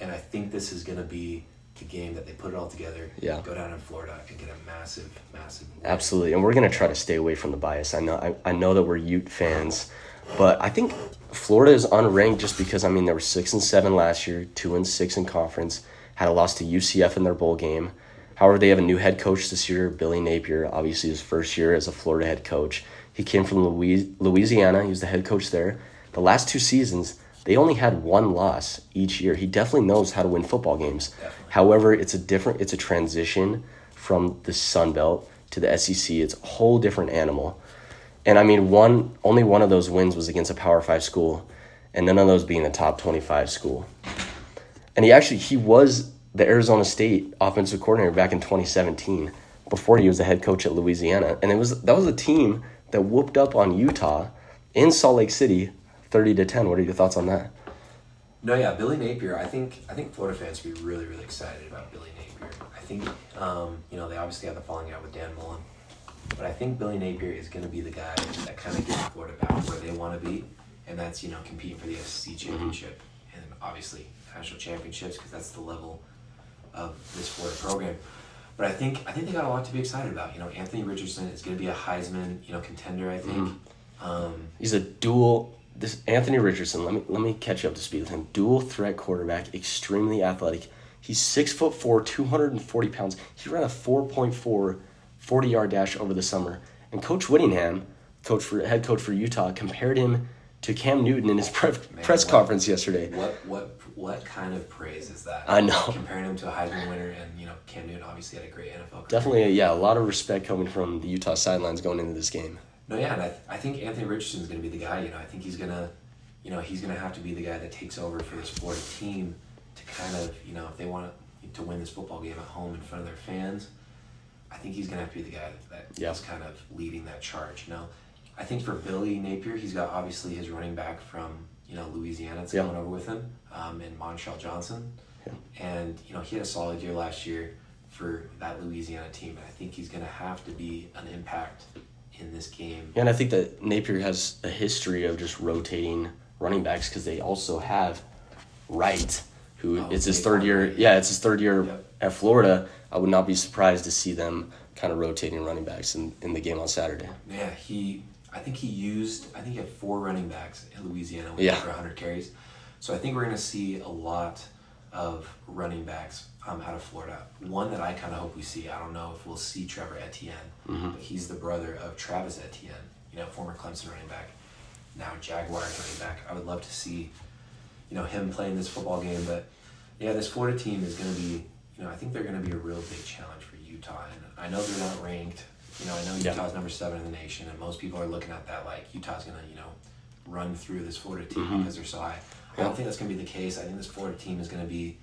And I think this is going to be the game that they put it all together, Yeah. go down in Florida and get a massive, massive win. Absolutely, and we're gonna try to stay away from the bias. I know, I, I know that we're Ute fans, but I think Florida is unranked just because I mean they were six and seven last year, two and six in conference, had a loss to UCF in their bowl game. However, they have a new head coach this year, Billy Napier. Obviously, his first year as a Florida head coach. He came from Louis- Louisiana. He was the head coach there. The last two seasons, they only had one loss each year. He definitely knows how to win football games. Definitely. However, it's a different it's a transition from the Sun Belt to the SEC. It's a whole different animal. And I mean one only one of those wins was against a Power 5 school and none of those being a top 25 school. And he actually he was the Arizona State offensive coordinator back in 2017 before he was the head coach at Louisiana. And it was that was a team that whooped up on Utah in Salt Lake City 30 to 10. What are your thoughts on that? No, yeah, Billy Napier. I think I think Florida fans would be really, really excited about Billy Napier. I think um, you know they obviously have the falling out with Dan Mullen, but I think Billy Napier is going to be the guy that kind of gets Florida back where they want to be, and that's you know competing for the SEC championship and obviously national championships because that's the level of this Florida program. But I think I think they got a lot to be excited about. You know, Anthony Richardson is going to be a Heisman you know contender. I think. Um, He's a dual. This Anthony Richardson. Let me let me catch you up to speed with him. Dual threat quarterback, extremely athletic. He's six foot four, two hundred and forty pounds. He ran a 4.4 40 yard dash over the summer. And Coach Whittingham, coach for head coach for Utah, compared him to Cam Newton in his pre- Man, press what- conference yesterday. What what what kind of praise is that? I know. Comparing him to a Heisman winner, and you know Cam Newton obviously had a great NFL. career. Definitely, yeah, a lot of respect coming from the Utah sidelines going into this game. No, yeah, and I, I think Anthony Richardson's going to be the guy. You know, I think he's gonna, you know, he's gonna have to be the guy that takes over for this Florida team to kind of, you know, if they want to win this football game at home in front of their fans, I think he's gonna have to be the guy that, that Yeah. is kind of leading that charge. You know, I think for Billy Napier, he's got obviously his running back from you know Louisiana that's Yeah. coming over with him, um, and Montrell Johnson, Yeah. and you know he had a solid year last year for that Louisiana team, and I think he's gonna have to be an impact in this game. Yeah, and I think that Napier has a history of just rotating running backs because they also have Wright, who Oh, it's his third year. Yeah, it's his third year Yep. at Florida. I would not be surprised to see them kind of rotating running backs in, in the game on Saturday. Yeah, he. I think he used. I think he had four running backs in Louisiana with Yeah. for 100 carries. So I think we're going to see a lot of running backs um, out of Florida. One that I kind of hope we see. I don't know if we'll see Trevor Etienne, Mm-hmm. but he's the brother of Travis Etienne. You know, former Clemson running back, now Jaguars running back. I would love to see, you know, him playing this football game. But yeah, this Florida team is going to be. You know, I think they're going to be a real big challenge for Utah, and I know they're not ranked. You know, I know Yeah. Utah's number seven in the nation, and most people are looking at that like Utah's gonna, you know, run through this Florida team Mhm. because they're so high. I don't think that's gonna be the case. I think this Florida team is gonna be,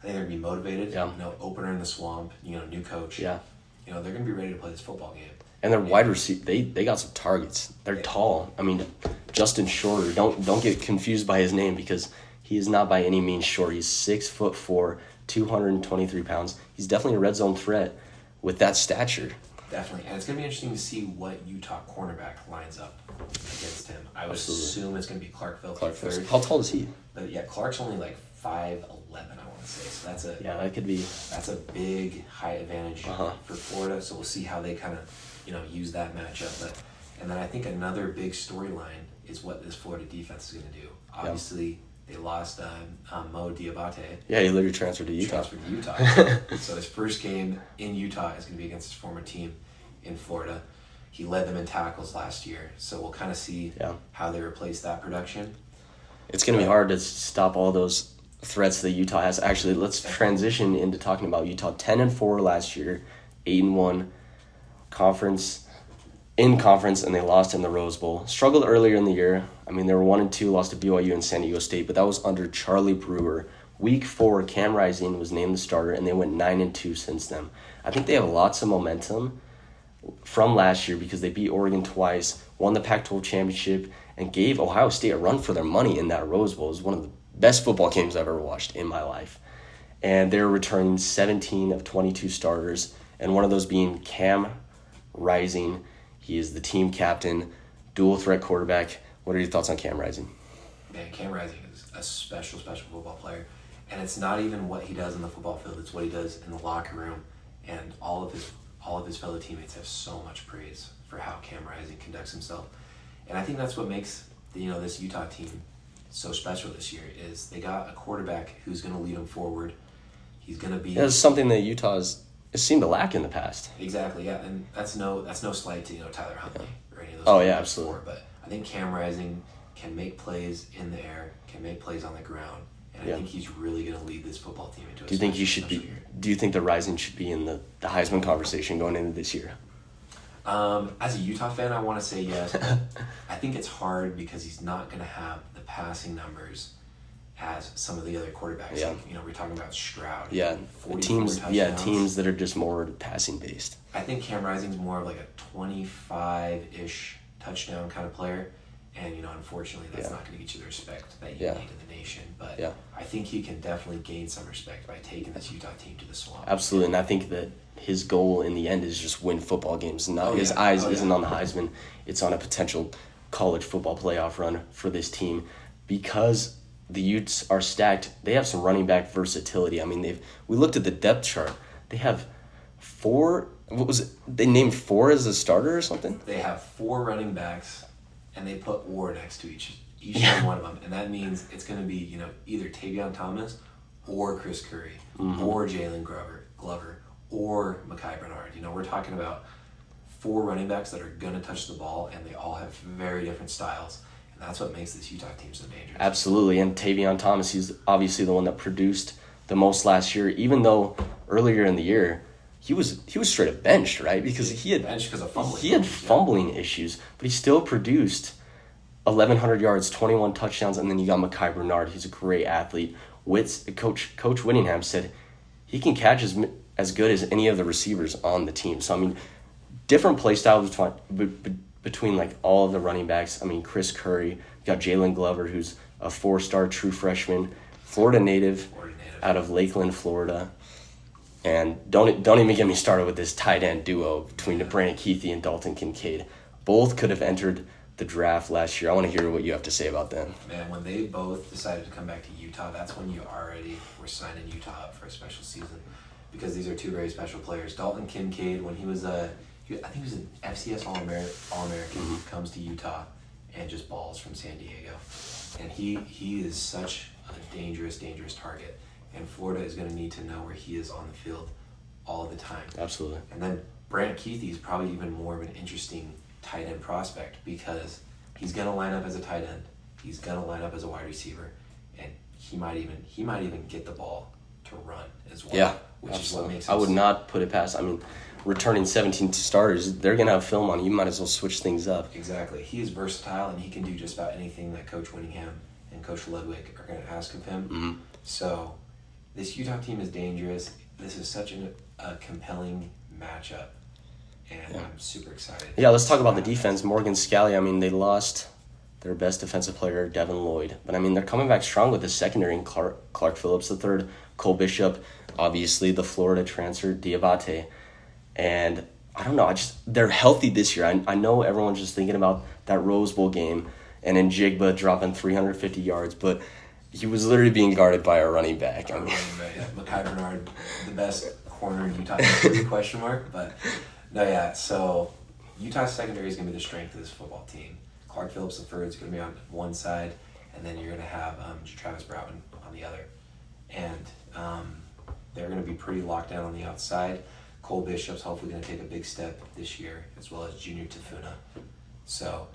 I think they're gonna be motivated. Yeah. You know, opener in the swamp. You know, new coach. Yeah. You know, they're gonna be ready to play this football game. And their Yeah. wide receiver, they, they got some targets. They're Yeah. tall. I mean, Justin Shorter. Don't don't get confused by his name because he is not by any means short. He's six foot four, two hundred and twenty three pounds. He's definitely a red zone threat with that stature. Definitely, and it's gonna be interesting to see what Utah cornerback lines up against him. I would Absolutely. assume it's gonna be Clarkville. Clarkville. Third. How tall is he? But yeah, Clark's only like five eleven. I want to say. So that's a Yeah, that could be. that's a big height advantage Uh-huh. for Florida. So we'll see how they kind of, you know, use that matchup. But and then I think another big storyline is what this Florida defense is going to do. Obviously, they lost um, um, Mo Diabate. Yeah, he literally transferred to Utah. Transferred to Utah. so his first game in Utah is going to be against his former team in Florida. He led them in tackles last year, so we'll kind of see Yeah. how they replace that production. It's going to be hard to stop all those threats that Utah has. Actually, let's transition into talking about Utah. Ten and four last year, eight and one, conference in conference, and they lost in the Rose Bowl. Struggled earlier in the year. I mean, they were one and two, lost to BYU and San Diego State, but that was under Charlie Brewer. Week four, Cam Rising was named the starter, and they went nine and two since then. I think they have lots of momentum from last year because they beat Oregon twice, won the Pac 12 championship, and gave Ohio State a run for their money in that Rose Bowl. It was one of the best football games I've ever watched in my life. And they're returning 17 of 22 starters, and one of those being Cam Rising. He is the team captain, dual threat quarterback. What are your thoughts on Cam Rising? Man, Cam Rising is a special, special football player. And it's not even what he does in the football field, it's what he does in the locker room. And all of his all of his fellow teammates have so much praise for how Cam Rising conducts himself. And I think that's what makes the, you know this Utah team so special this year is they got a quarterback who's going to lead them forward. He's going to be That's something that Utah has has seemed to lack in the past. Exactly, yeah, and that's no that's no slight to you know Tyler Huntley or any of those. Oh, yeah, absolutely. before, But I think Cam Rising can make plays in the air, can make plays on the ground, and Yeah. I think he's really going to lead this football team into. A Do you think he should be? year. Do you think the Rising should be in the, the Heisman conversation going into this year? Um, as a Utah fan, I want to say yes. I think it's hard because he's not going to have the passing numbers as some of the other quarterbacks. Yeah. Like, you know, we're talking about Stroud. Yeah, 44 teams. Yeah, teams that are just more passing based. I think Cam Rising's more of like a 25 ish touchdown kind of player. And, you know, unfortunately, that's Yeah. not going to get you the respect that you Yeah. need in the nation. But Yeah. I think he can definitely gain some respect by taking this Utah team to the swamp. Absolutely, and I think that his goal in the end is just win football games. Not Oh, his eyes Oh, isn't on the Heisman; it's on a potential college football playoff run for this team because the Utes are stacked. They have some running back versatility. I mean, they've we looked at the depth chart. They have four. What was it? They named four as a starter or something. They have four running backs, and they put war next to each each Yeah. one of them, and that means it's going to be you know either Tavion Thomas or Chris Curry Mm-hmm. or Jaylon Glover, Glover or Micah Bernard. You know, we're talking about four running backs that are going to touch the ball, and they all have very different styles, and that's what makes this Utah team so dangerous. Absolutely, and Tavion Thomas, he's obviously the one that produced the most last year. Even though earlier in the year, he was he was straight up benched, right? Because he had Benched 'cause of fumbling. He had Yeah. fumbling issues, but he still produced eleven hundred yards, twenty one touchdowns, and then you got Micah Bernard. He's a great athlete. Wits coach Coach Whittingham said he can catch as as good as any of the receivers on the team. So I mean, different play styles between be- be- between like all of the running backs. I mean, Chris Curry, you got Jaylon Glover, who's a four star true freshman, Florida native, Florida native. out of Lakeland, Florida. And don't don't even get me started with this tight end duo between Brandon Kuithe and Dalton Kincaid. Both could have entered the draft last year. I want to hear what you have to say about them. Man, when they both decided to come back to Utah, that's when you already were signing Utah up for a special season, because these are two very special players. Dalton Kincaid, when he was a, I think he was an FCS All American, All mm-hmm. American, comes to Utah, and just balls from San Diego, and he he is such a dangerous, dangerous target, and Florida is going to need to know where he is on the field, all the time. Absolutely. And then Brant Kuithe is probably even more of an interesting tight end prospect because he's gonna line up as a tight end. He's gonna line up as a wide receiver, and he might even he might even get the ball to run as well. Yeah, which is what absolutely. makes I would not put it past. I mean, returning 17 starters, they're gonna have film on you. You might as well switch things up. exactly. He is versatile and he can do just about anything that Coach Whittingham and Coach Ludwig are gonna ask of him. Mhm. So this Utah team is dangerous. This is such an, a compelling matchup, and Yeah. I'm super excited. Yeah, let's talk about the uh, defense. Morgan Scalley. I mean, they lost their best defensive player, Devin Lloyd, but I mean, they're coming back strong with the secondary and Clark, Clark Phillips the third, Cole Bishop, obviously the Florida transfer Diabate, and I don't know. I just they're healthy this year. I, I know everyone's just thinking about that Rose Bowl game and then Jigba dropping 350 yards, but he was literally being guarded by a running back. I mean, running back, yeah, Micah Bernard, the best corner in Utah history, question mark. But no, yeah. So Utah's secondary is going to be the strength of this football team. Clark Phillips III is going to be on one side, and then you're going to have um, Travis Broughton on the other, and um, they're going to be pretty locked down on the outside. Cole Bishop's hopefully going to take a big step this year, as well as Junior Tafuna. So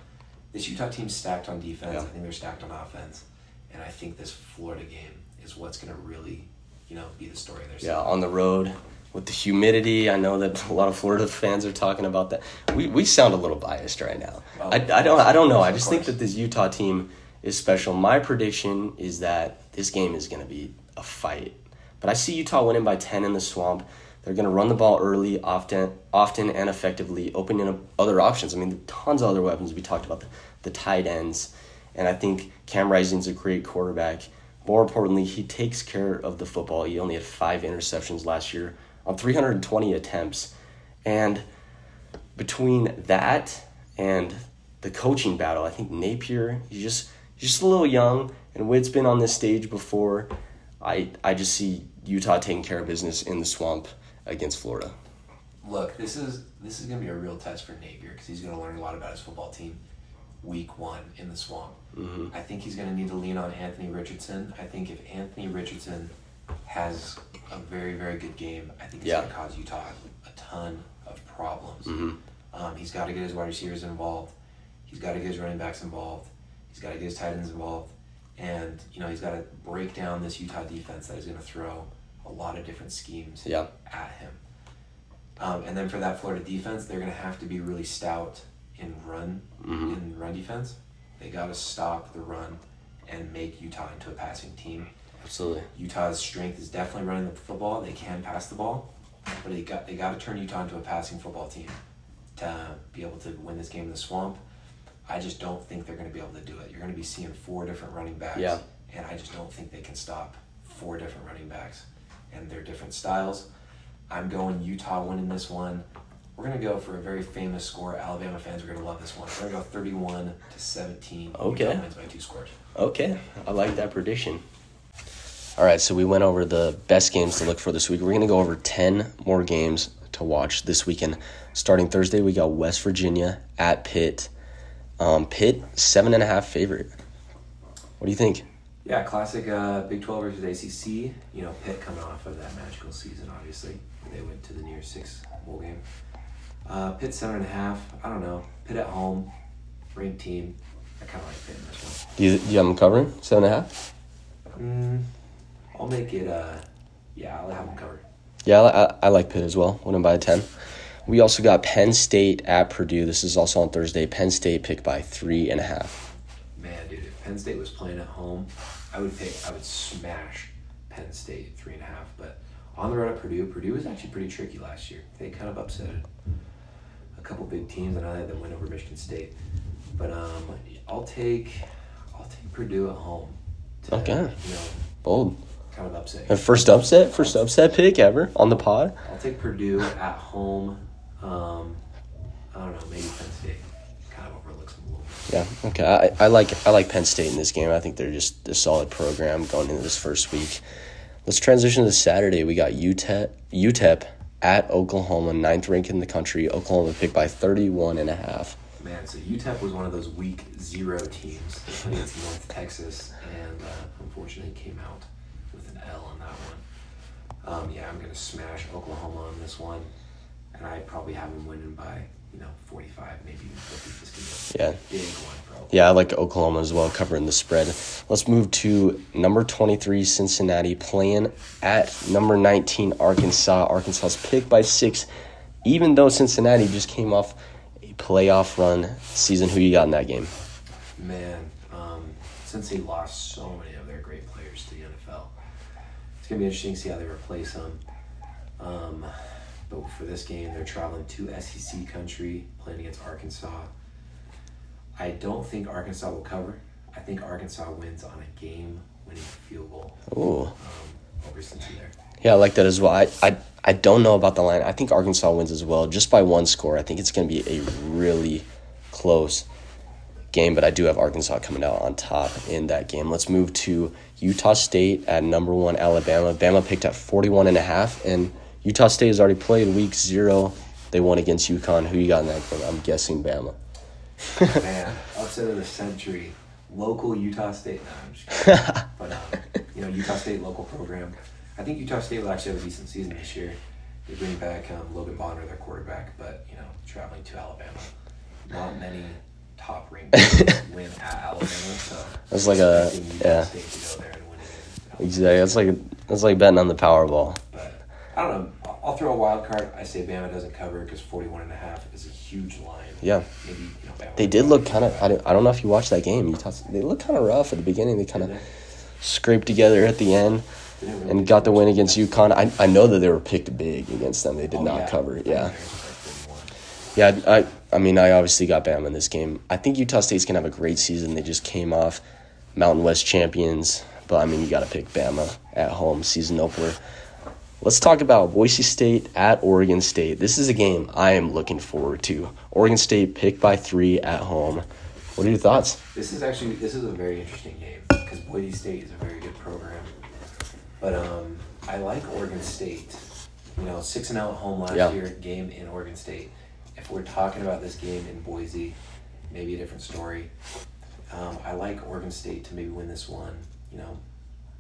this Utah team's stacked on defense. Yeah. I think they're stacked on offense, and I think this Florida game is what's going to really, you know, be the story of their Yeah, on the road with the humidity. I know that a lot of Florida fans are talking about that. We we sound a little biased right now. Oh, I, I don't I don't know. I just think that this Utah team is special. My prediction is that this game is going to be a fight. But I see Utah winning by 10 in the swamp. They're going to run the ball early, often often and effectively, opening up other options. I mean, tons of other weapons. We talked about the, the tight ends. And I think Cam Rising's a great quarterback. More importantly, he takes care of the football. He only had five interceptions last year on 320 attempts. And between that and the coaching battle, I think Napier, he's just he's just a little young, and Witt's been on this stage before. I I just see Utah taking care of business in the swamp against Florida. Look, this is this is to be a real test for Napier because he's to learn a lot about his football team. Week one in the swamp. Mm-hmm. I think he's going to need to lean on Anthony Richardson. I think if Anthony Richardson has a very very good game, I think it's Yeah. going to cause Utah a ton of problems. Mm-hmm. Um, he's got to get his wide receivers involved. He's got to get his running backs involved. He's got to get his tight ends involved. And, you know, he's got to break down this Utah defense that is going to throw a lot of different schemes Yeah. at him. Um, and then for that Florida defense, they're going to have to be really stout in run Mhm. in run defense. They got to stop the run and make Utah into a passing team. Absolutely. Utah's strength is definitely running the football. They can pass the ball, but they got they got to turn Utah into a passing football team to be able to win this game in the swamp. I just don't think they're going to be able to do it. You're going to be seeing four different running backs, Yeah. and I just don't think they can stop four different running backs and their different styles. I'm going Utah winning this one we're gonna go for a very famous score. Alabama fans are gonna love this one. We're gonna go thirty-one to seventeen. Okay. Utah wins by two scores. Okay, I like that prediction. All right, so we went over the best games to look for this week. We're going to go over 10 more games to watch this weekend. Starting Thursday, we got West Virginia at Pitt. Um, Pitt, seven and a half favorite. What do you think? Yeah, classic uh, Big 12 versus ACC. You know, Pitt coming off of that magical season, obviously. They went to the New Year's Six bowl game. Uh, Pitt, seven and a half. I don't know. Pitt at home, ranked team. I kind of like Pitt in this one. Do you, do you have them covering? Seven and a half? Mm, I'll make it, uh, yeah, I'll have them covered. Yeah, I, I, like Pitt as well. Winning by 10. We also got Penn State at Purdue. This is also on Thursday. Penn State picked by three and a half. Man, dude, if Penn State was playing at home, I would pick, I would smash Penn State three and a half. But on the road at Purdue, Purdue was actually pretty tricky last year. They kind of upset a couple big teams, and I had them win over Michigan State. But um, I'll take, I'll take Purdue at home. To, Okay. You know, Bold. kind of upset. And first upset? First upset pick ever on the pod? I'll take Purdue at home. Um, I don't know, maybe Penn State kind of overlooks them a little. Yeah. Okay. I, I like I like Penn State in this game. I think they're just a solid program going into this first week. Let's transition to Saturday. We got UTEP UTEP at Oklahoma, ninth ranked in the country. Oklahoma picked by 31 and a half. Man, so UTEP was one of those week zero teams. Against North Texas, and uh, unfortunately came out with an L on that one. Um, yeah, I'm gonna smash Oklahoma on this one, and I probably have them winning by you know 45, maybe even 50. This Yeah. could be a big one for Oklahoma. Yeah, I like Oklahoma as well, covering the spread. Let's move to number 23, Cincinnati, playing at number 19, Arkansas. Arkansas's picked by six, even though Cincinnati just came off a playoff run season. Who you got in that game? Man, um, since they lost so many of their great players to the NFL, it's gonna be interesting to see how they replace them. Um, but for this game, they're traveling to SEC country, playing against Arkansas. I don't think Arkansas will cover. I think Arkansas wins on a game-winning field goal Ooh. um, over there. Yeah, I like that as well. I, I, I don't know about the line. I think Arkansas wins as well, just by one score. I think it's going to be a really close game, but I do have Arkansas coming out on top in that game. Let's move to Utah State at number one, Alabama. Bama picked at 41 and a half, and Utah State has already played week zero. They won against UConn. Who you got in that game? I'm guessing Bama. Man, upset of the century. Local Utah State. No, I'm just kidding. but um, you know, Utah State local program. I think Utah State will actually have a decent season this year. They bring back um, Logan Bonner, their quarterback, but you know, traveling to Alabama, not many top ranked teams win at Alabama. So That's like a- Utah yeah. State to go there and win it. Exactly. That's like that's like betting on the Powerball. But I don't know. I'll- I'll throw a wild card. I say Bama doesn't cover because 41 and a half is a huge line. Yeah. Maybe you know, Bama They did look kind of. I don't, I don't know if you watched that game. Utah. They looked kind of rough at the beginning. They kind of scraped together at the end really and got the win against UConn. I, I know that they were picked big against them. They did Oh, not yeah. cover. Yeah. theirs was like 31. Yeah. I I mean I obviously got Bama in this game. I think Utah State's gonna have a great season. They just came off Mountain West champions, but I mean you got to pick Bama at home season opener. Let's talk about Boise State at Oregon State. This is a game I am looking forward to. Oregon State picked by three at home. What are your thoughts? This is actually this is a very interesting game because Boise State is a very good program, but um, I like Oregon State. You know, six and out at home last Yeah. year, game in Oregon State. If we're talking about this game in Boise, maybe a different story. Um, I like Oregon State to maybe win this one. You know,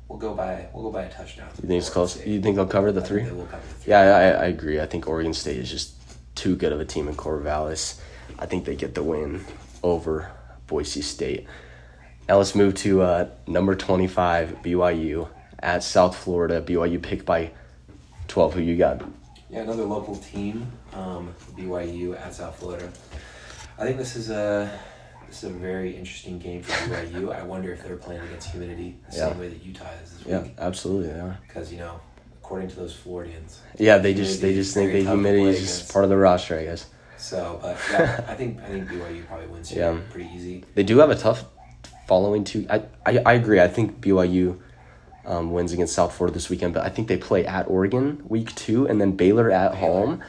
we'll go by we'll go by a touchdown. You think it's close? State. You think they'll cover the I three? They will cover the three. Yeah, I, I agree. I think Oregon State is just too good of a team in Corvallis. I think they get the win over Boise State. Now let's move to uh, number 25, BYU at South Florida. BYU picked by 12. Who you got? Yeah, another local team, um, BYU at South Florida. I think this is a this is a very interesting game for BYU. I wonder if they're playing against humidity the Yeah. same way that Utah is this Yeah, absolutely. They are. Because you know, according to those Floridians. Yeah, they just they just think that humidity is just part of the roster, I guess. So, but yeah, I think I think BYU probably wins here Yeah. pretty easy. They do have a tough following too. I, I, I agree. I think BYU um, wins against South Florida this weekend, but I think they play at Oregon week two and then Baylor at home.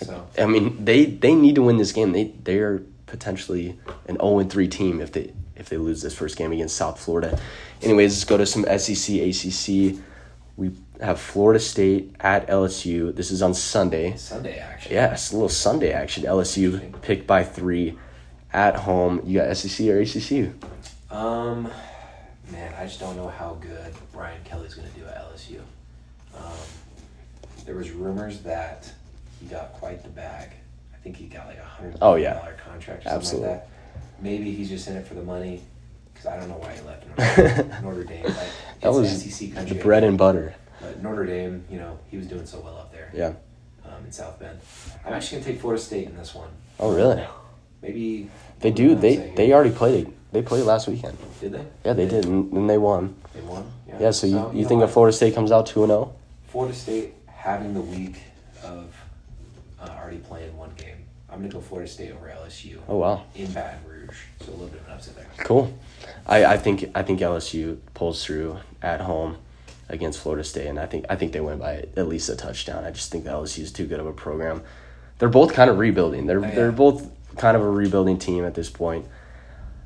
So I mean, they they need to win this game. They they are potentially an 0 3 team if they if they lose this first game against South Florida. Anyways, let's go to some SEC ACC. We have Florida State at LSU. This is on Sunday. Sunday action. Yes, a little Sunday action. LSU picked by three at home. You got SEC or ACC? Um, man, I just don't know how good Brian Kelly's going to do at LSU. Um, there was rumors that he got quite the bag. I think he got like a hundred Oh, yeah. dollar contract or something Absolutely. like that. Maybe he's just in it for the money because I don't know why he left Notre, Notre Dame. But That was SEC the bread and butter. But Notre Dame, you know, he was doing so well up there Yeah. um, in South Bend. I'm actually gonna take Florida State in this one. Oh, really? Maybe They do. They say they already played. They played last weekend. did they? Yeah, they did, and, and they won. They won. Yeah. So you, you know think if Florida State comes out two and oh? zero? Florida State having the week of uh, already playing one. I'm gonna go Florida State over LSU Oh wow. in Baton Rouge. So a little bit of an upset there. Cool. I, I think I think LSU pulls through at home against Florida State, and I think I think they win by at least a touchdown. I just think that LSU is too good of a program. They're both kind of rebuilding. They're Oh, yeah. they're both kind of a rebuilding team at this point.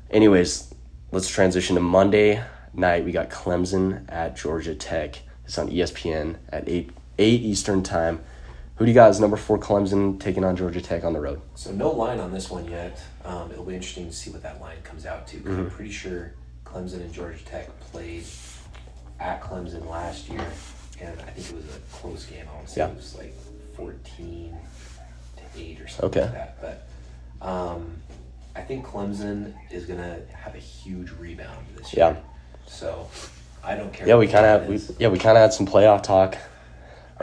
Anyways, let's transition to Monday night. We got Clemson at Georgia Tech. It's on ESPN at eight eight Eastern time. Who do you got as number four Clemson taking on Georgia Tech on the road? So no line on this one yet. Um, it'll be interesting to see what that line comes out to. 'cause I'm Mm-hmm. pretty sure Clemson and Georgia Tech played at Clemson last year, and I think it was a close game. I want to say Yeah. it was like fourteen to eight or something Okay. like that. But um, I think Clemson is gonna have a huge rebound this year. Yeah. So I don't care. Yeah, we kind of we yeah we kind of had some playoff talk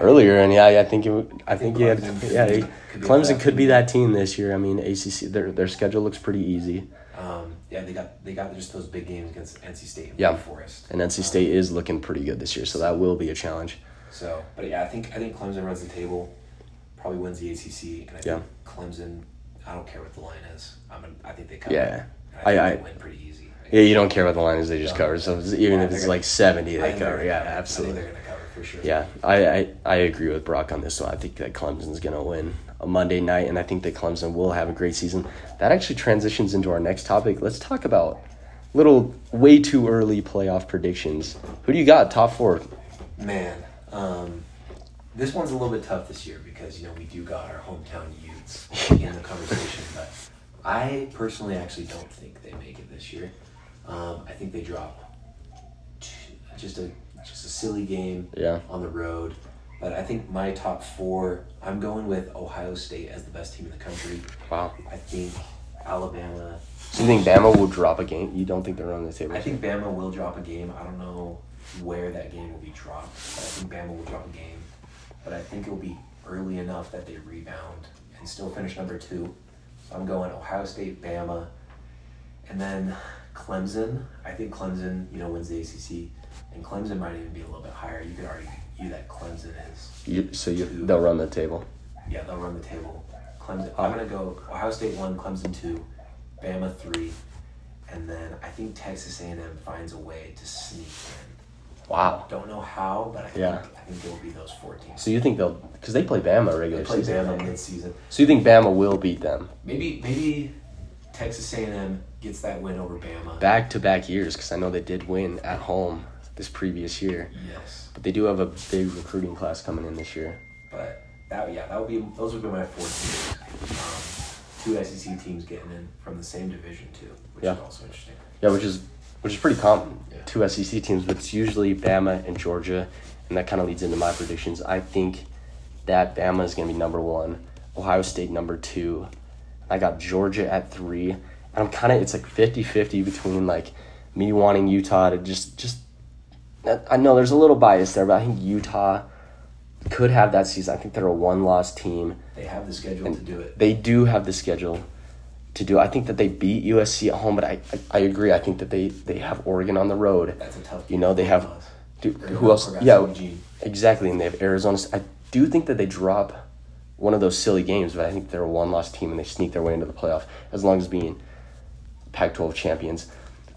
earlier, and yeah, I think it, would- I think yeah Clemson could yeah be- could Clemson that could be team. that team this year. I mean ACC their their schedule looks pretty easy, Um, yeah, they got they got just those big games against NC State and Yeah. Forest. and NC State is looking pretty good this year, so that will be a challenge. So, but yeah, I think I think Clemson runs the table, probably wins the ACC, and I Yeah. think Clemson. I don't care what the line is. I'm. Gonna, I think they cover. Yeah. I, I- I- win pretty easy. Yeah, you don't care about the line as they just cover. So even Yeah, if it's gonna- like seventy, they cover. Yeah, absolutely. I think they're gonna cover for sure. Yeah, I, I I agree with Brock on this one. I think that Clemson's gonna win a Monday night, and I think that Clemson will have a great season. That actually transitions into our next topic. Let's talk about little way too early playoff predictions. Who do you got top four? Man, um, this one's a little bit tough this year because you know we do got our hometown Utes in the conversation, but I personally actually don't think they make it this year. Um, I think they drop just a just a silly game Yeah. on the road. But I think my top four, I'm going with Ohio State as the best team in the country. Wow. I think Alabama. So you think Bama will drop a game? You don't think they're on the table? I think Bama will drop a game. I don't know where that game will be dropped, but I think Bama will drop a game. But I think it will be early enough that they rebound and still finish number two. So I'm going Ohio State, Bama, and then Clemson. I think Clemson, you know, wins the ACC, and Clemson might even be a little bit higher. You could argue that Clemson is You, so you, they'll run the table. yeah, they'll run the table. Clemson. I'm gonna go Ohio State one, Clemson two, Bama three, and then I think Texas A&M finds a way to sneak in. Wow. Don't know how, but I think Yeah. I think it will be those four teams. So you think they'll because they play Bama They regular play season. Bama right? mid-season. So you think Bama will beat them Maybe maybe Texas A&M gets that win over Bama. back to back years? Because I know they did win at home this previous year, yes, but they do have a big recruiting class coming in this year. but that yeah that would be those would be my four teams. Um, two SEC teams getting in from the same division too, which Yeah. is also interesting. Yeah, which is which is pretty common. Yeah. Two SEC teams, but it's usually Bama and Georgia, and that kind of leads into my predictions. I think that Bama is going to be number one, Ohio State number two. I got Georgia at three, and I'm kind of it's like 50-50 between like me wanting Utah to just just. I know there's a little bias there, but I think Utah could have that season. I think they're a one loss team. They have the schedule to do it. They do have the schedule to do. I think that they beat USC at home, but I, I, I agree. I think that they, they have Oregon on the road. That's a tough. You know, they have. Or who else? Yeah, Eugene. exactly. And they have Arizona. I do think that they drop one of those silly games, but I think they're a one loss team and they sneak their way into the playoff as long as being Pac 12 champions.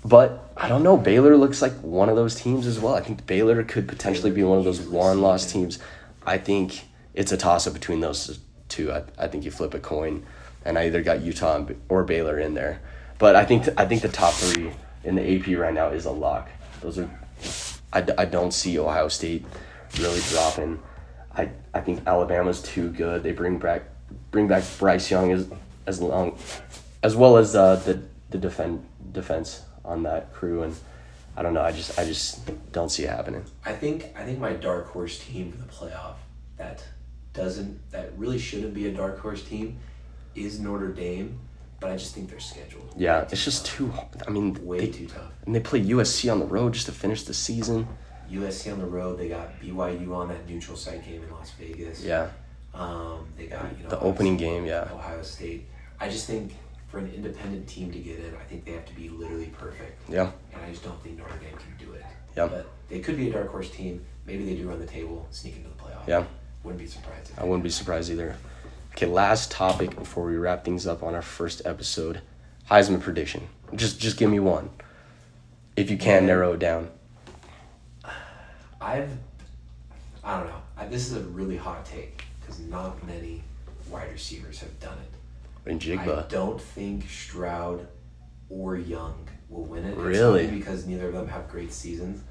But I don't know. Baylor looks like one of those teams as well. I think Baylor could potentially be one of those one loss teams. I think it's a toss up between those two. I, I think you flip a coin, and I either got Utah or Baylor in there. But I think I think the top three in the AP right now is a lock. Those are I, d- I don't see Ohio State really dropping. I I think Alabama's too good. They bring back bring back Bryce Young as as long as well as uh, the the defend defense on that crew and I don't know. I just I just don't see it happening. I think I think my dark horse team for the playoff that doesn't that really shouldn't be a dark horse team is Notre Dame, but I just think they're scheduled. Yeah, it's just tough. too. I mean, way they, too tough. and they play USC on the road just to finish the season. USC on the road. They got BYU on that neutral site game in Las Vegas. Yeah, Um, they got you know the Ohio opening State- game. Yeah, Ohio State. I just think for an independent team to get in, I think they have to be literally perfect. yeah, And I just don't think Notre Dame can do it. Yeah. But they could be a dark horse team. Maybe they do run the table, sneak into the playoff. yeah. Wouldn't be surprised. If I wouldn't be surprised either. Okay, last topic before we wrap things up on our first episode. Heisman prediction. Just just give me one. If you can Yeah. narrow it down. I've, I don't know. I, this is a really hot take because not many wide receivers have done it. In I don't think Stroud or Young will win it. Really? because neither of them have great seasons.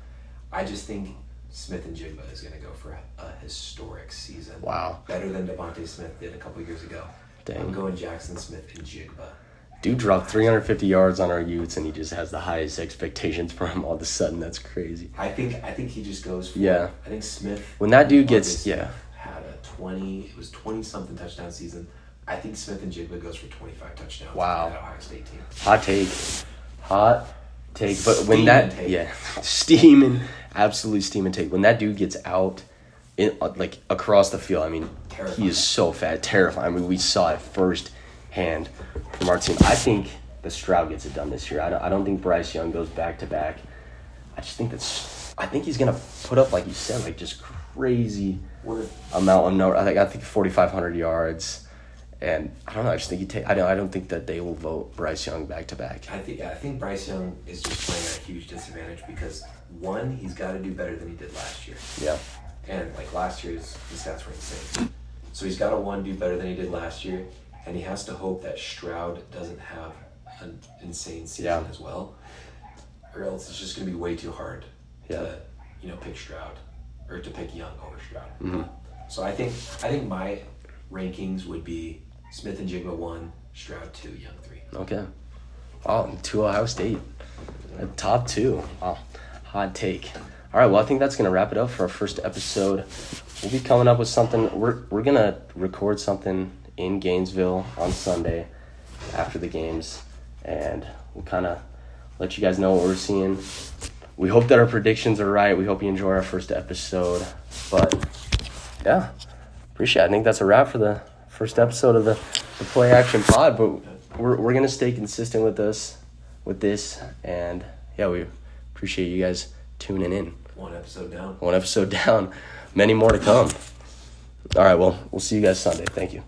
I just think Smith-Njigba is going to go for a, historic season. Wow. Better than DeVonta Smith did a couple years ago. I'm going Jaxon Smith-Njigba. Dude dropped 350 yards on our Utes and he just has the highest expectations for him all of a sudden. That's crazy. I think I think he just goes for Yeah. I think Smith When that dude gets yeah. had a twenty it was twenty something touchdown season. I think Smith-Njigba goes for twenty five touchdowns Wow. that Ohio State team. Hot take. Hot take. But when that take. yeah, steaming, absolutely steaming take. When that dude gets out, in uh, like across the field, I mean, he is so fat, terrifying. I mean, we saw it first hand from our team. I think the Stroud gets it done this year. I don't, I don't think Bryce Young goes back to back. I just think that's. I think he's gonna put up like you said, like just crazy amount of no. I think I think forty five hundred yards. And I don't know. I just think he take. I don't. I don't think that they will vote Bryce Young back to back. I think I think Bryce Young is just playing at a huge disadvantage because one, he's got to do better than he did last year, Yeah. and like last year's the stats were insane. So he's got to one do better than he did last year, and he has to hope that Stroud doesn't have an insane season Yeah. as well, or else it's just going to be way too hard Yeah. to you know pick Stroud or to pick Young over Stroud. Mhm. So I think I think my rankings would be Smith-Njigba one, Stroud two, Young three. Okay. Oh, to Ohio State. Top two. Wow. Hot take. All right. Well, I think that's gonna wrap it up for our first episode. We'll be coming up with something. We're we're gonna record something in Gainesville on Sunday after the games, and we'll kind of let you guys know what we're seeing. We hope that our predictions are right. We hope you enjoy our first episode. But yeah, appreciate. It. I think that's a wrap for the first episode of the, the Play Action Pod. But we're we're gonna stay consistent with this, with this, and yeah, we appreciate you guys tuning in. One episode down. One episode down, many more to come. All right, well, we'll see you guys Sunday. Thank you.